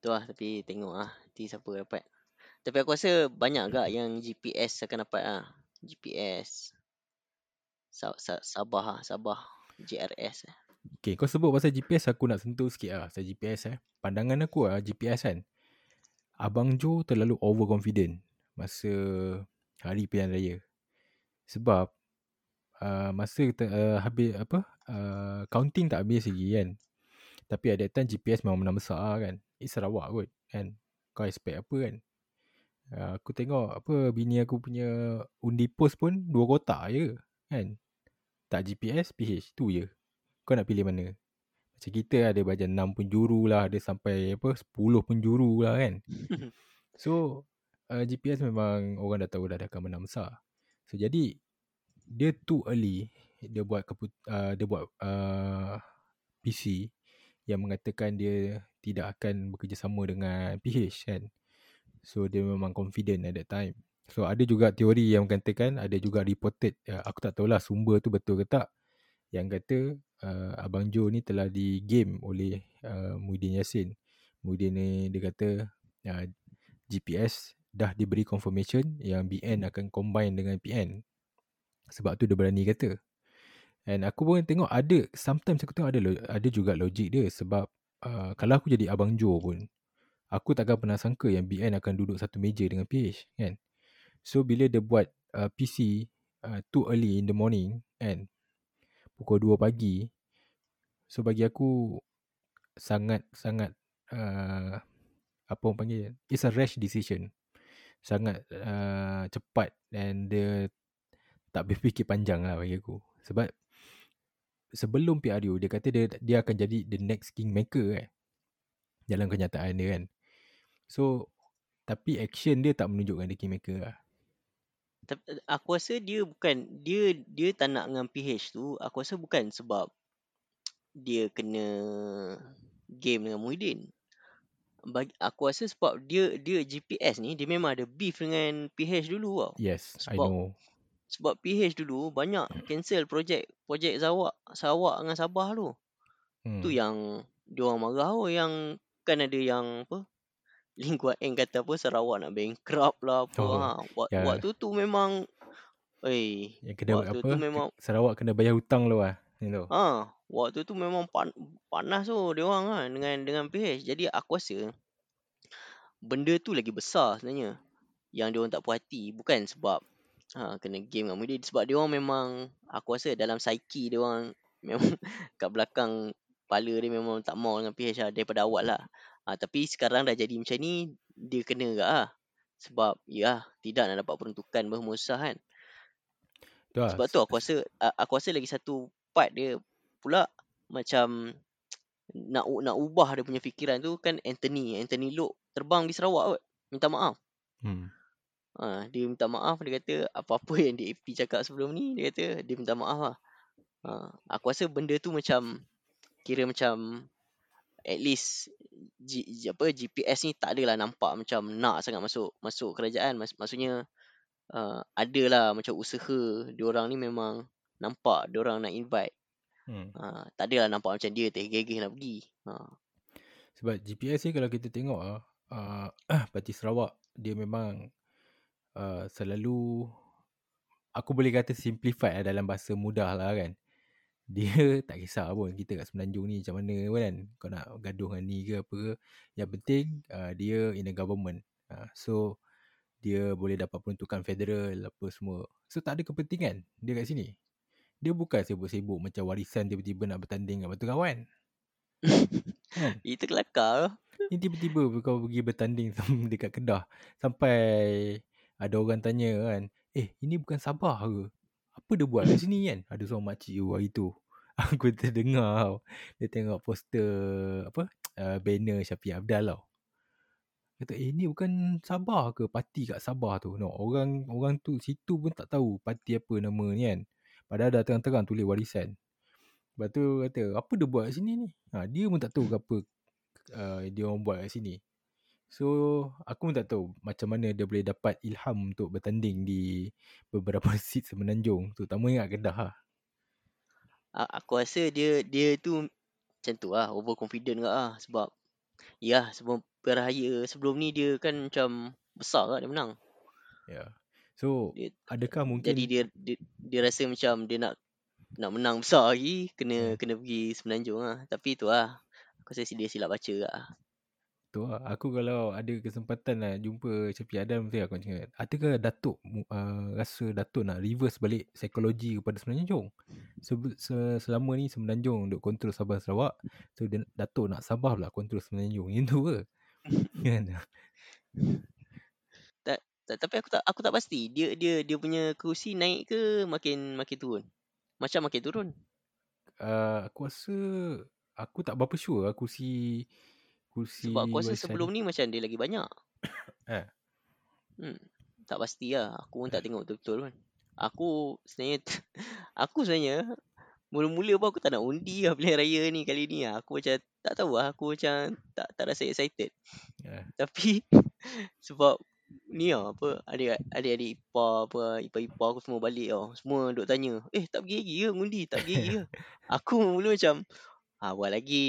Tu lah tapi tengok lah nanti siapa dapat. Tapi aku rasa banyak agak yang GPS akan dapat lah. GPS. Sa- sa- Sabah lah, Sabah. JRS lah. Okay, kau sebut pasal GPS aku nak sentuh sikit lah pasal GPS eh. Pandangan aku lah GPS kan. Abang Jo terlalu overconfident masa hari pilihan raya. Sebab uh, masa te, uh, habis apa uh, counting tak habis lagi kan. Tapi that time GPS memang menang besar kan. Sarawak kot kan. Kau expect apa kan. Uh, aku tengok apa bini aku punya undi post pun dua kotak je kan. Tak GPS, PH. Tu je. Kau nak pilih mana? Macam kita ada baca 6 penjuru lah. Ada sampai apa 10 penjuru lah kan. So uh, GPS memang orang dah tahu dah, dah akan menang besar. So jadi dia too early dia buat keput, uh, dia buat uh, PC yang mengatakan dia tidak akan bekerjasama dengan PH kan. So dia memang confident at that time. So ada juga teori yang mengatakan ada juga reported uh, aku tak tahulah sumber tu betul ke tak yang kata uh, Abang Jo ni telah di game oleh uh, Muhyiddin Yassin. Muhyiddin ni dia kata uh, GPS dah diberi confirmation yang BN akan combine dengan PN. Sebab tu dia berani kata. And aku pun tengok ada sometimes aku tengok ada ada juga logik dia sebab uh, kalau aku jadi Abang Jo pun aku takkan pernah sangka yang BN akan duduk satu meja dengan PH kan. So bila dia buat uh, PC uh, too early in the morning kan? Pukul 2 pagi. So bagi aku sangat sangat uh, apa orang panggil? It's a rash decision. Sangat uh, cepat dan dia tak berfikir panjang lah bagi aku. Sebab sebelum PRU dia kata dia dia akan jadi the next kingmaker kan. Dalam kenyataan dia kan. So tapi action dia tak menunjukkan dia kingmaker lah. Tapi aku rasa dia bukan dia dia tak nak dengan PH tu, aku rasa bukan sebab dia kena game dengan Muhyiddin. Bagi aku rasa sebab dia dia GPS ni dia memang ada beef dengan PH dulu tau. Yes, I Sebab know. Sebab PH dulu banyak cancel projek projek Sarawak Sarawak dengan Sabah tu. Hmm. Tu yang dia orang marah tu yang kan ada yang apa Ling Kuan Eng kata apa Sarawak nak bankrupt lah apa Oh, ha. Wak, ya. Waktu tu memang eh Yang kena waktu apa? tu memang Sarawak kena bayar hutang lu lah. You know. ha waktu tu memang pan, panas tu dia orang kan dengan dengan PH. Jadi aku rasa benda tu lagi besar sebenarnya yang dia orang tak puas hati bukan sebab ha, kena game dengan Muhyiddin sebab dia orang memang aku rasa dalam psyche dia orang memang kat belakang kepala dia memang tak mau dengan PH lah daripada awal lah. Ha, tapi sekarang dah jadi macam ni dia kena ke lah. Sebab ya tidak nak dapat peruntukan bermusah kan. Lah. Sebab tu aku rasa aku rasa lagi satu part dia pula macam nak nak ubah dia punya fikiran tu kan Anthony Anthony Lok terbang di Sarawak kot minta maaf. Hmm. Ha, dia minta maaf dia kata apa-apa yang DAP cakap sebelum ni dia kata dia minta maaf lah. Ha, aku rasa benda tu macam kira macam at least G, G- apa GPS ni tak adalah nampak macam nak sangat masuk masuk kerajaan Mas, maksudnya uh, adalah macam usaha diorang ni memang nampak diorang nak invite Hmm. uh, tak adalah nampak macam dia tergegeh nak pergi uh, Sebab GPS ni kalau kita tengok ah, uh, Parti Sarawak dia memang uh, selalu aku boleh kata simplify lah dalam bahasa mudah lah kan. Dia tak kisah pun kita kat Semenanjung ni macam mana pun kan. Kau nak gaduh dengan ni ke apa ke. Yang penting uh, dia in the government. Uh, so dia boleh dapat peruntukan federal apa semua. So tak ada kepentingan dia kat sini. Dia bukan sibuk-sibuk macam warisan tiba-tiba nak bertanding dengan Batu Kawan. Kan? itu kelakar Ni tiba-tiba kau pergi bertanding dekat Kedah. Sampai ada orang tanya kan, eh ini bukan Sabah ke? Apa dia buat kat sini kan? Ada seorang makcik tu hari tu. Aku terdengar. Dia tengok poster apa uh, banner Syafiq Abdal tau. Kata eh ni bukan Sabah ke? Parti kat Sabah tu. No, orang orang tu situ pun tak tahu parti apa nama ni kan. Padahal dah terang-terang tulis warisan. Lepas tu kata apa dia buat kat sini ni? Ha, dia pun tak tahu apa uh, dia orang buat kat sini. So aku pun tak tahu macam mana dia boleh dapat ilham untuk bertanding di beberapa seat semenanjung. Terutamanya kat Kedah lah. Aku rasa dia dia tu macam tu lah overconfident ke lah sebab ya sebelum peraya sebelum ni dia kan macam besar lah dia menang Ya. Yeah. So dia, adakah mungkin jadi dia, dia dia rasa macam dia nak nak menang besar lagi kena Hmm. kena pergi semenanjung lah tapi tu lah aku rasa dia silap baca lah tu lah. Aku kalau ada kesempatan nak jumpa Syafiq Adam tu aku cakap adakah Datuk uh, rasa Datuk nak reverse balik psikologi kepada Semenanjung? Se- se- selama ni Semenanjung duk kontrol Sabah Sarawak. So Datuk nak Sabah pula kontrol Semenanjung. Yang tu ke? kan? tak, tapi aku tak aku tak pasti dia dia dia punya kerusi naik ke makin makin turun macam makin turun Uh, aku rasa aku tak berapa sure lah kursi kursi sebab aku rasa sebelum ni macam dia lagi banyak. Eh. hmm, tak pasti lah. Aku pun tak tengok betul-betul pun aku sebenarnya aku sebenarnya mula-mula pun aku tak nak undi lah pilihan raya ni kali ni. Lah. aku macam tak tahu lah. Aku macam tak tak rasa excited. Ya. tapi sebab ni lah apa adik adik ipar apa ipar-ipar aku semua balik tau. Semua duk tanya eh tak pergi lagi ke? Ngundi? Tak pergi lagi ke? Aku mula macam ah buat lagi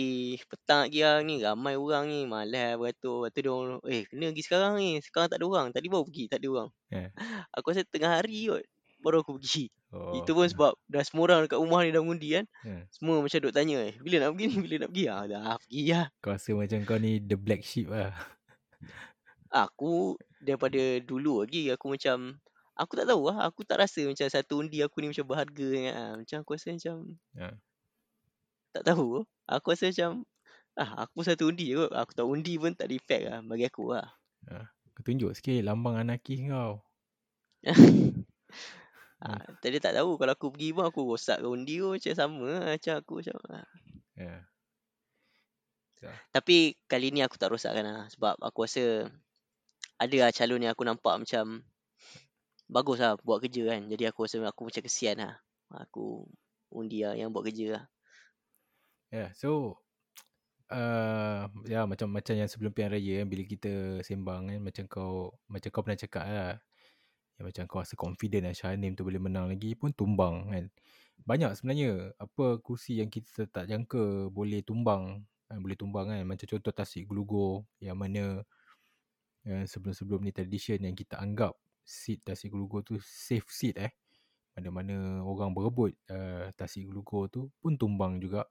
petang lagi lah ni ramai orang ni malas beratur lepas tu dia orang eh kena pergi sekarang ni sekarang tak ada orang tadi baru pergi tak ada orang Ya. aku rasa tengah hari kot baru aku pergi Oh. itu pun sebab dah semua orang dekat rumah ni dah ngundi kan Ya. semua macam duk tanya eh bila nak pergi ni bila nak pergi ah dah pergi lah Kau rasa macam kau ni the black sheep lah. aku daripada dulu lagi aku macam aku tak tahu lah aku tak rasa macam satu undi aku ni macam berharga sangat lah. macam aku rasa macam Ya. Tak tahu aku rasa macam ah aku satu undi je kot aku tak undi pun tak ada effect lah bagi aku lah Kau tunjuk sikit lambang anarkis kau. Ah, dia tak tahu kalau aku pergi pun aku rosak undi pun macam sama lah. Macam aku macam ah. Ya. So, Tapi kali ni aku tak rosakkan lah. Sebab aku rasa ada lah calon yang aku nampak macam bagus lah buat kerja kan. Jadi aku rasa aku macam kesian lah. Aku undi lah yang buat kerja lah. Yeah. So uh, ya macam macam yang sebelum pilihan raya kan bila kita sembang kan macam kau macam kau pernah cakap lah yang macam kau rasa confident lah Shahanim tu boleh menang lagi pun tumbang kan. Banyak sebenarnya apa kursi yang kita tak jangka boleh tumbang kan, boleh tumbang kan macam contoh Tasik Gelugur yang mana yang sebelum-sebelum ni tradition yang kita anggap seat Tasik Gelugur tu safe seat eh mana-mana orang berebut uh, Tasik Gelugur tu pun tumbang juga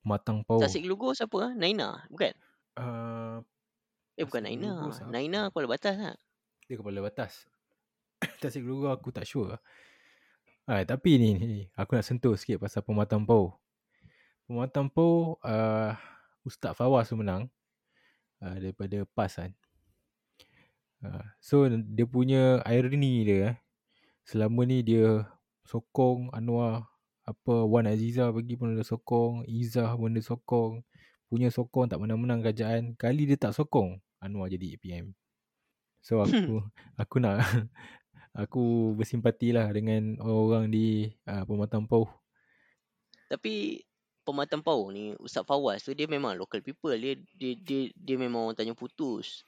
Matang Pau Tasik Gelugur siapa lah? Naina? Bukan? uh, Eh bukan Naina. Siapa? Naina Kuala Batas lah. Dia kepala batas Tasik Gelugur aku tak sure ah, Tapi ni, ni Aku nak sentuh sikit pasal Pematang Pau Pematang Pau uh, Ustaz Fawaz tu menang uh, Daripada PAS kan uh, So dia punya irony dia eh, Selama ni dia Sokong Anwar Apa Wan Aziza bagi pun dia sokong Izzah pun dia sokong Punya sokong tak menang-menang kerajaan Kali dia tak sokong Anwar jadi APM So aku aku nak aku bersimpati lah dengan orang-orang di uh, Pematang Pau. Tapi Pematang Pau ni Ustaz Fawaz tu dia memang local people. Dia dia dia, dia memang orang Tanjung Putus.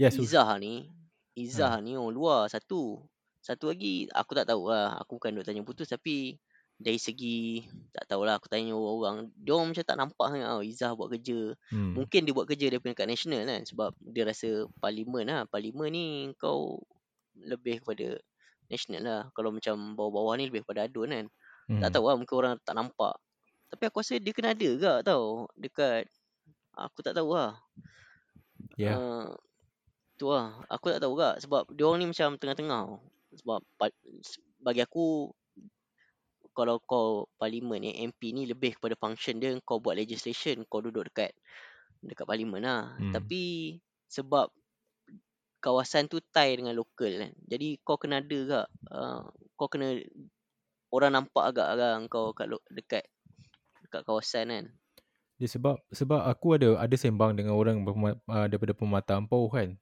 Yes, Izzah ni Izzah ni orang luar satu. Satu lagi aku tak tahu lah. Aku bukan duk Tanjung Putus tapi dari segi tak tahulah aku tanya orang-orang dia orang macam tak nampak sangat tau Izzah buat kerja hmm. Mungkin dia buat kerja daripada kat national kan sebab dia rasa parlimen lah. Parlimen ni kau lebih kepada national lah. Kalau macam bawah-bawah ni lebih kepada adun kan. hmm. Tak tahu lah mungkin orang tak nampak. Tapi aku rasa dia kena ada ke tau dekat aku tak tahu lah. Ya. Yeah. Uh, tu lah. Aku tak tahu ke sebab dia orang ni macam tengah-tengah. Sebab bagi aku kalau kau parlimen ni MP ni lebih kepada function dia kau buat legislation kau duduk dekat dekat parlimen lah. Hmm. Tapi sebab kawasan tu tie dengan lokal kan. Jadi kau kena ada agak uh, kau kena orang nampak agak agak kau kat lo- dekat dekat kawasan kan. Dia sebab sebab aku ada ada sembang dengan orang uh, daripada Pematang Pau kan.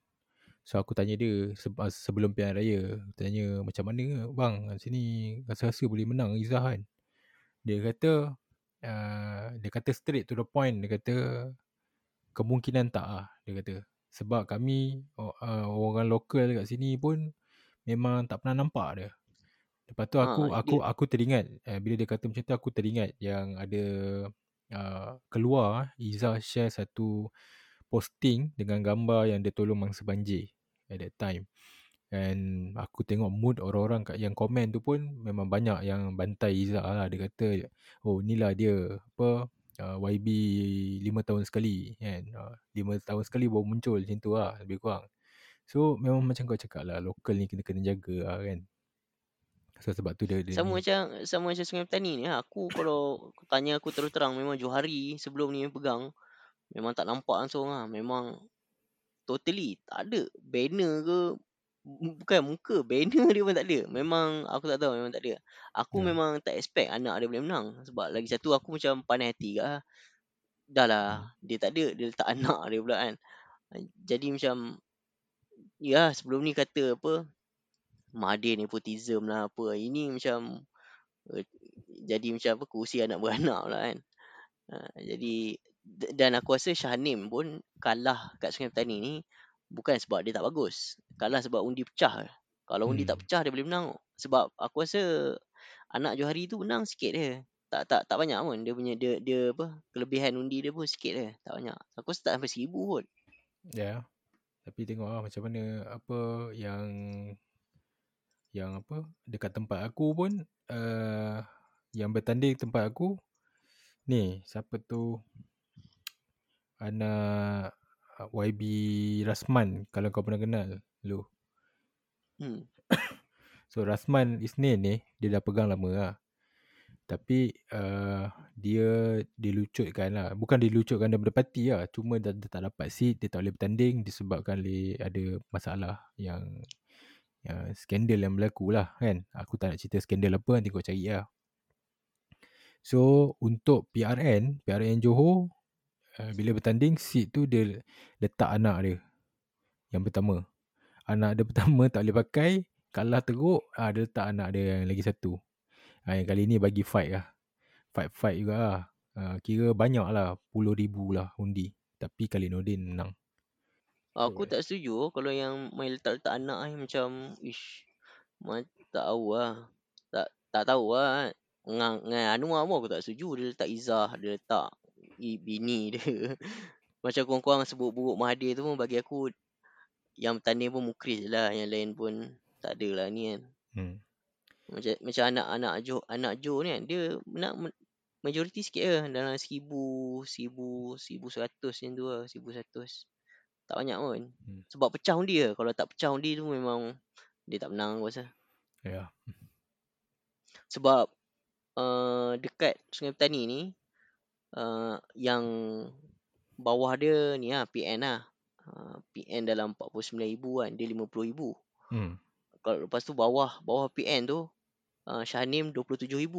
So aku tanya dia se- uh, sebelum pilihan raya, aku tanya macam mana bang sini rasa-rasa boleh menang Izzah kan. Dia kata uh, dia kata straight to the point dia kata kemungkinan tak ah dia kata. Sebab kami uh, orang lokal kat sini pun memang tak pernah nampak dia. Lepas tu aku Ha, aku dia- aku teringat eh, bila dia kata macam tu aku teringat yang ada uh, keluar Izzah share satu posting dengan gambar yang dia tolong mangsa banjir at that time. And aku tengok mood orang-orang kat yang komen tu pun memang banyak yang bantai Izzah lah. Dia kata, oh inilah dia apa uh, YB 5 tahun sekali kan. Uh, 5 tahun sekali baru muncul macam tu lah lebih kurang. So memang macam kau cakap lah lokal ni kena kena jaga lah kan. So sebab tu dia, dia sama ni. macam sama macam Sungai Petani ni lah. Aku kalau tanya aku terus terang memang Johari sebelum ni pegang memang tak nampak langsung lah. Memang totally tak ada banner ke bukan muka banner dia pun tak ada. Memang aku tak tahu memang tak ada. Aku Ya. memang tak expect anak dia boleh menang sebab lagi satu aku macam pandai hati ke lah. Dah lah dia tak ada dia letak anak dia pula kan. Jadi macam ya sebelum ni kata apa Mahathir nepotism lah apa. Ini macam eh, jadi macam apa kursi anak beranak pula kan. Ha, jadi dan aku rasa Shahnim pun kalah kat Sungai Petani ni bukan sebab dia tak bagus. Kalah sebab undi pecah. Kalau undi tak Hmm. pecah dia boleh menang. Sebab aku rasa anak Johari tu menang sikit dia. Tak tak tak banyak pun dia punya dia dia apa kelebihan undi dia pun sikit dia. Tak banyak. Aku rasa tak sampai seribu pun. Ya. Tapi tengok lah macam mana apa yang yang apa dekat tempat aku pun uh, yang bertanding tempat aku ni siapa tu anak uh, YB Rasman kalau kau pernah kenal lu. Hmm. So Rasman Isnin ni dia dah pegang lama lah. Tapi uh, dia dilucutkan lah. Bukan dilucutkan daripada parti lah. Cuma dia, dia tak dapat seat, dia tak boleh bertanding disebabkan oleh ada masalah yang uh, skandal yang berlaku lah kan. Aku tak nak cerita skandal apa nanti kau cari lah. So untuk PRN, PRN Johor uh, bila bertanding seat tu dia letak anak dia yang pertama. Anak dia pertama tak boleh pakai, kalah teruk, ah dia letak anak dia yang lagi satu. Ah yang kali ni bagi fight lah. Fight-fight juga lah. Uh, kira banyak lah, puluh ribu lah undi. Tapi kali Nordin menang. Aku tak setuju kalau yang main letak-letak anak ni macam ish. Tak tahu lah. Tak tak tahu lah. Dengan, dengan pun aku tak setuju dia letak Izzah, dia letak bini dia. Macam kurang-kurang sebut buruk Mahathir tu pun bagi aku yang tanding pun Mukris lah. Yang lain pun tak ada lah ni kan. Hmm. Macam macam anak-anak Jo, anak Jo ni kan dia nak majoriti sikit lah dalam seribu, seribu, seribu seratus macam tu lah, seribu seratus. Tak banyak pun. Hmm. Sebab pecah undi lah. Kalau tak pecah undi tu memang dia tak menang aku rasa. Ya. Yeah. Sebab uh, dekat Sungai Petani ni uh, yang bawah dia ni lah PN lah. Uh, PN dalam 49,000 kan. Dia 50,000. Hmm. Kalau lepas tu bawah bawah PN tu uh, Shahnim 27,000.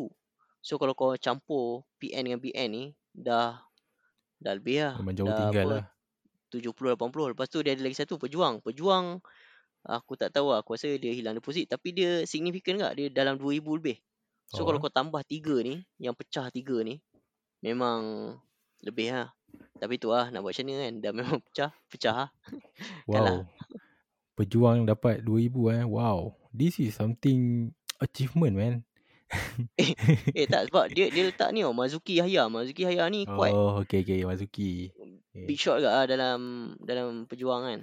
So kalau kau campur PN dengan BN ni dah dah lebih lah. Memang jauh dah tinggal apa, lah. 70 80. Lepas tu dia ada lagi satu pejuang. Pejuang aku tak tahu lah. Aku rasa dia hilang deposit tapi dia signifikan tak? Dia dalam 2000 lebih. So oh. kalau kau tambah tiga ni, yang pecah tiga ni memang lebih lah. Tapi tu lah nak buat macam ni kan. Dah memang pecah, pecah lah. Wow. Pejuang dapat 2000 eh. Wow. This is something achievement man. eh, eh tak sebab dia dia letak ni oh Mazuki Haya. Mazuki Haya ni kuat. Oh, okey okey Mazuki. Okay. Big shot lah dalam dalam perjuangan.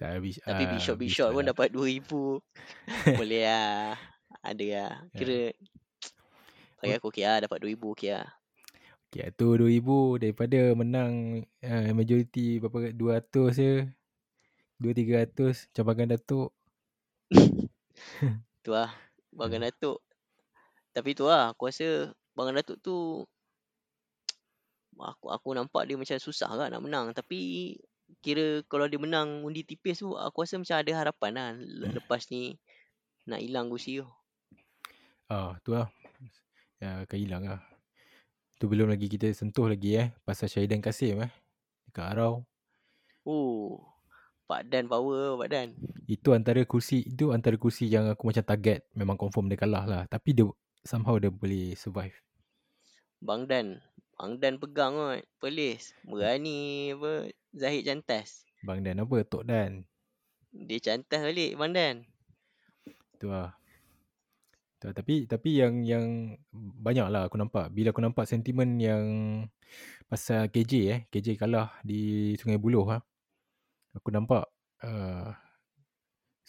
Tak habis. Tapi big shot big shot pun lah. dapat 2000. Boleh lah. Ada lah. Kira bagi aku okey lah dapat 2000 okey lah. Okey tu 2000 daripada menang uh, majoriti berapa 200 je. 2 300 cabangan datuk. tu lah. Bangan datuk tapi tu lah aku rasa Bang Datuk tu aku aku nampak dia macam susah kan nak menang tapi kira kalau dia menang undi tipis tu aku rasa macam ada harapan lah lepas ni nak hilang kursi tu. Ah tu lah. Ya akan hilang lah. Tu belum lagi kita sentuh lagi eh pasal Syahidan Kasim eh dekat Arau. Oh. Pak Dan power Pak Dan. Itu antara kursi itu antara kursi yang aku macam target memang confirm dia kalah lah tapi dia somehow dia boleh survive. Bang Dan. Bang Dan pegang kot. Polis. Berani apa. Zahid cantas. Bang Dan apa? Tok Dan. Dia cantas balik Bang Dan. Tu lah. Tapi, tapi yang yang banyak lah aku nampak. Bila aku nampak sentimen yang pasal KJ eh. KJ kalah di Sungai Buloh ha. Aku nampak uh,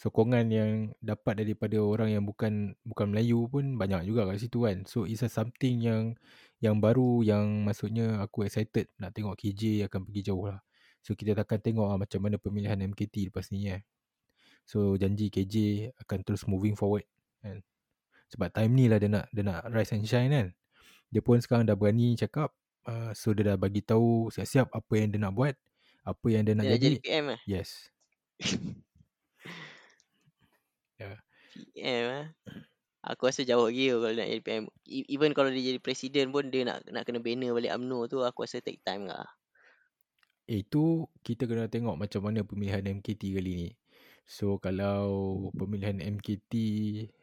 sokongan yang dapat daripada orang yang bukan bukan Melayu pun banyak juga kat situ kan. So it's a something yang yang baru yang maksudnya aku excited nak tengok KJ akan pergi jauh lah. So kita akan tengok lah macam mana pemilihan MKT lepas ni eh. So janji KJ akan terus moving forward kan. Sebab time ni lah dia nak dia nak rise and shine kan. Dia pun sekarang dah berani cakap uh, so dia dah bagi tahu siap-siap apa yang dia nak buat, apa yang dia nak dia jadi. jadi PM eh? Yes. PM eh. Aku rasa jauh lagi kalau nak jadi PM. E, even kalau dia jadi presiden pun dia nak nak kena banner balik UMNO tu aku rasa take time lah. Itu kita kena tengok macam mana pemilihan MKT kali ni. So kalau pemilihan MKT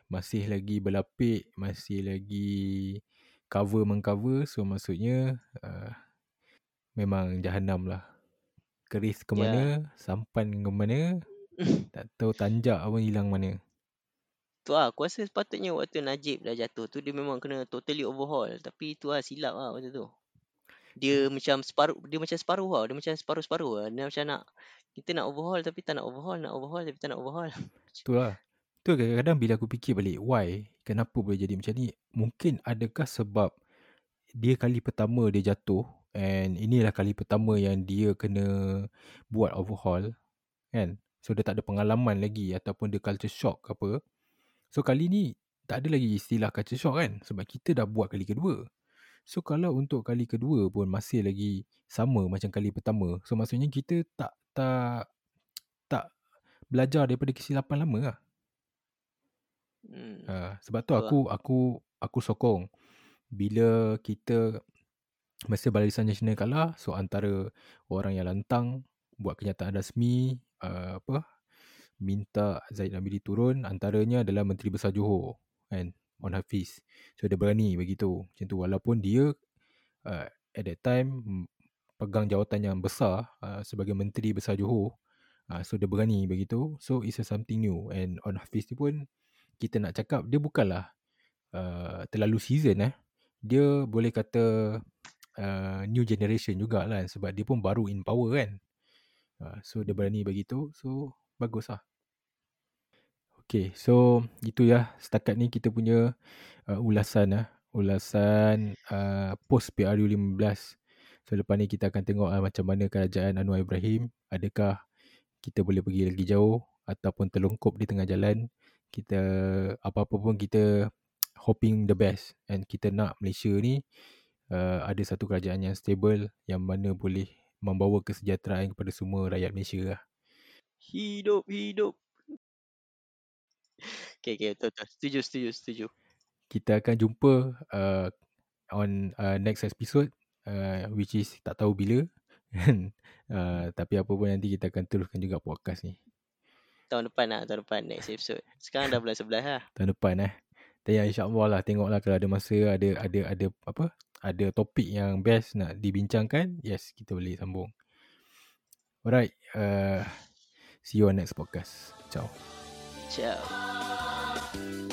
masih lagi berlapik, masih lagi cover mengcover, so maksudnya uh, memang jahanam lah. Keris ke mana, yeah. sampan ke mana, tak tahu tanjak pun hilang mana. Tu lah aku rasa sepatutnya waktu Najib dah jatuh tu dia memang kena totally overhaul. Tapi tu lah silap lah waktu tu. Dia macam separuh dia macam separuh lah dia macam separuh-separuh lah. Dia macam nak kita nak overhaul tapi tak nak overhaul nak overhaul tapi tak nak overhaul. Tu lah tu kadang-kadang bila aku fikir balik why kenapa boleh jadi macam ni mungkin adakah sebab dia kali pertama dia jatuh and inilah kali pertama yang dia kena buat overhaul kan so dia tak ada pengalaman lagi ataupun dia culture shock ke apa So kali ni tak ada lagi istilah culture shock kan sebab kita dah buat kali kedua. So kalau untuk kali kedua pun masih lagi sama macam kali pertama. So maksudnya kita tak tak tak belajar daripada kesilapan lama lah. Hmm. Uh, sebab tu Tu lah. aku aku aku sokong. Bila kita masa Barisan Nasional kalah so antara orang yang lantang buat kenyataan rasmi uh, apa minta Zaid Nabili turun antaranya adalah Menteri Besar Johor kan On Hafiz. So dia berani begitu macam tu. Walaupun dia uh, at that time mm, pegang jawatan yang besar uh, sebagai Menteri Besar Johor. Uh, so dia berani begitu. So it's a something new. And On Hafiz ni pun kita nak cakap dia bukanlah uh, terlalu season eh dia boleh kata uh, new generation jugalah sebab dia pun baru in power kan uh, so dia berani begitu so bagus lah Okay, so itu ya setakat ni kita punya uh, ulasan lah. Ulasan uh, post PRU 15. So lepas ni kita akan tengok uh, macam mana kerajaan Anwar Ibrahim. Adakah kita boleh pergi lagi jauh ataupun terlongkop di tengah jalan. Kita apa-apa pun kita hoping the best. And kita nak Malaysia ni uh, ada satu kerajaan yang stable yang mana boleh membawa kesejahteraan kepada semua rakyat Malaysia lah. Hidup, hidup. Okay, okay, betul, betul. Setuju, setuju, setuju. kita akan jumpa uh, on uh, next episode uh, which is tak tahu bila uh, tapi apa pun nanti kita akan teruskan juga podcast ni Tahun depan lah, tahun depan next episode. Sekarang dah bulan 11 lah. tahun depan eh ya insyaallah lah tengoklah kalau ada masa ada ada ada apa ada topik yang best nak dibincangkan yes kita boleh sambung alright uh, see you on next podcast ciao Ciao.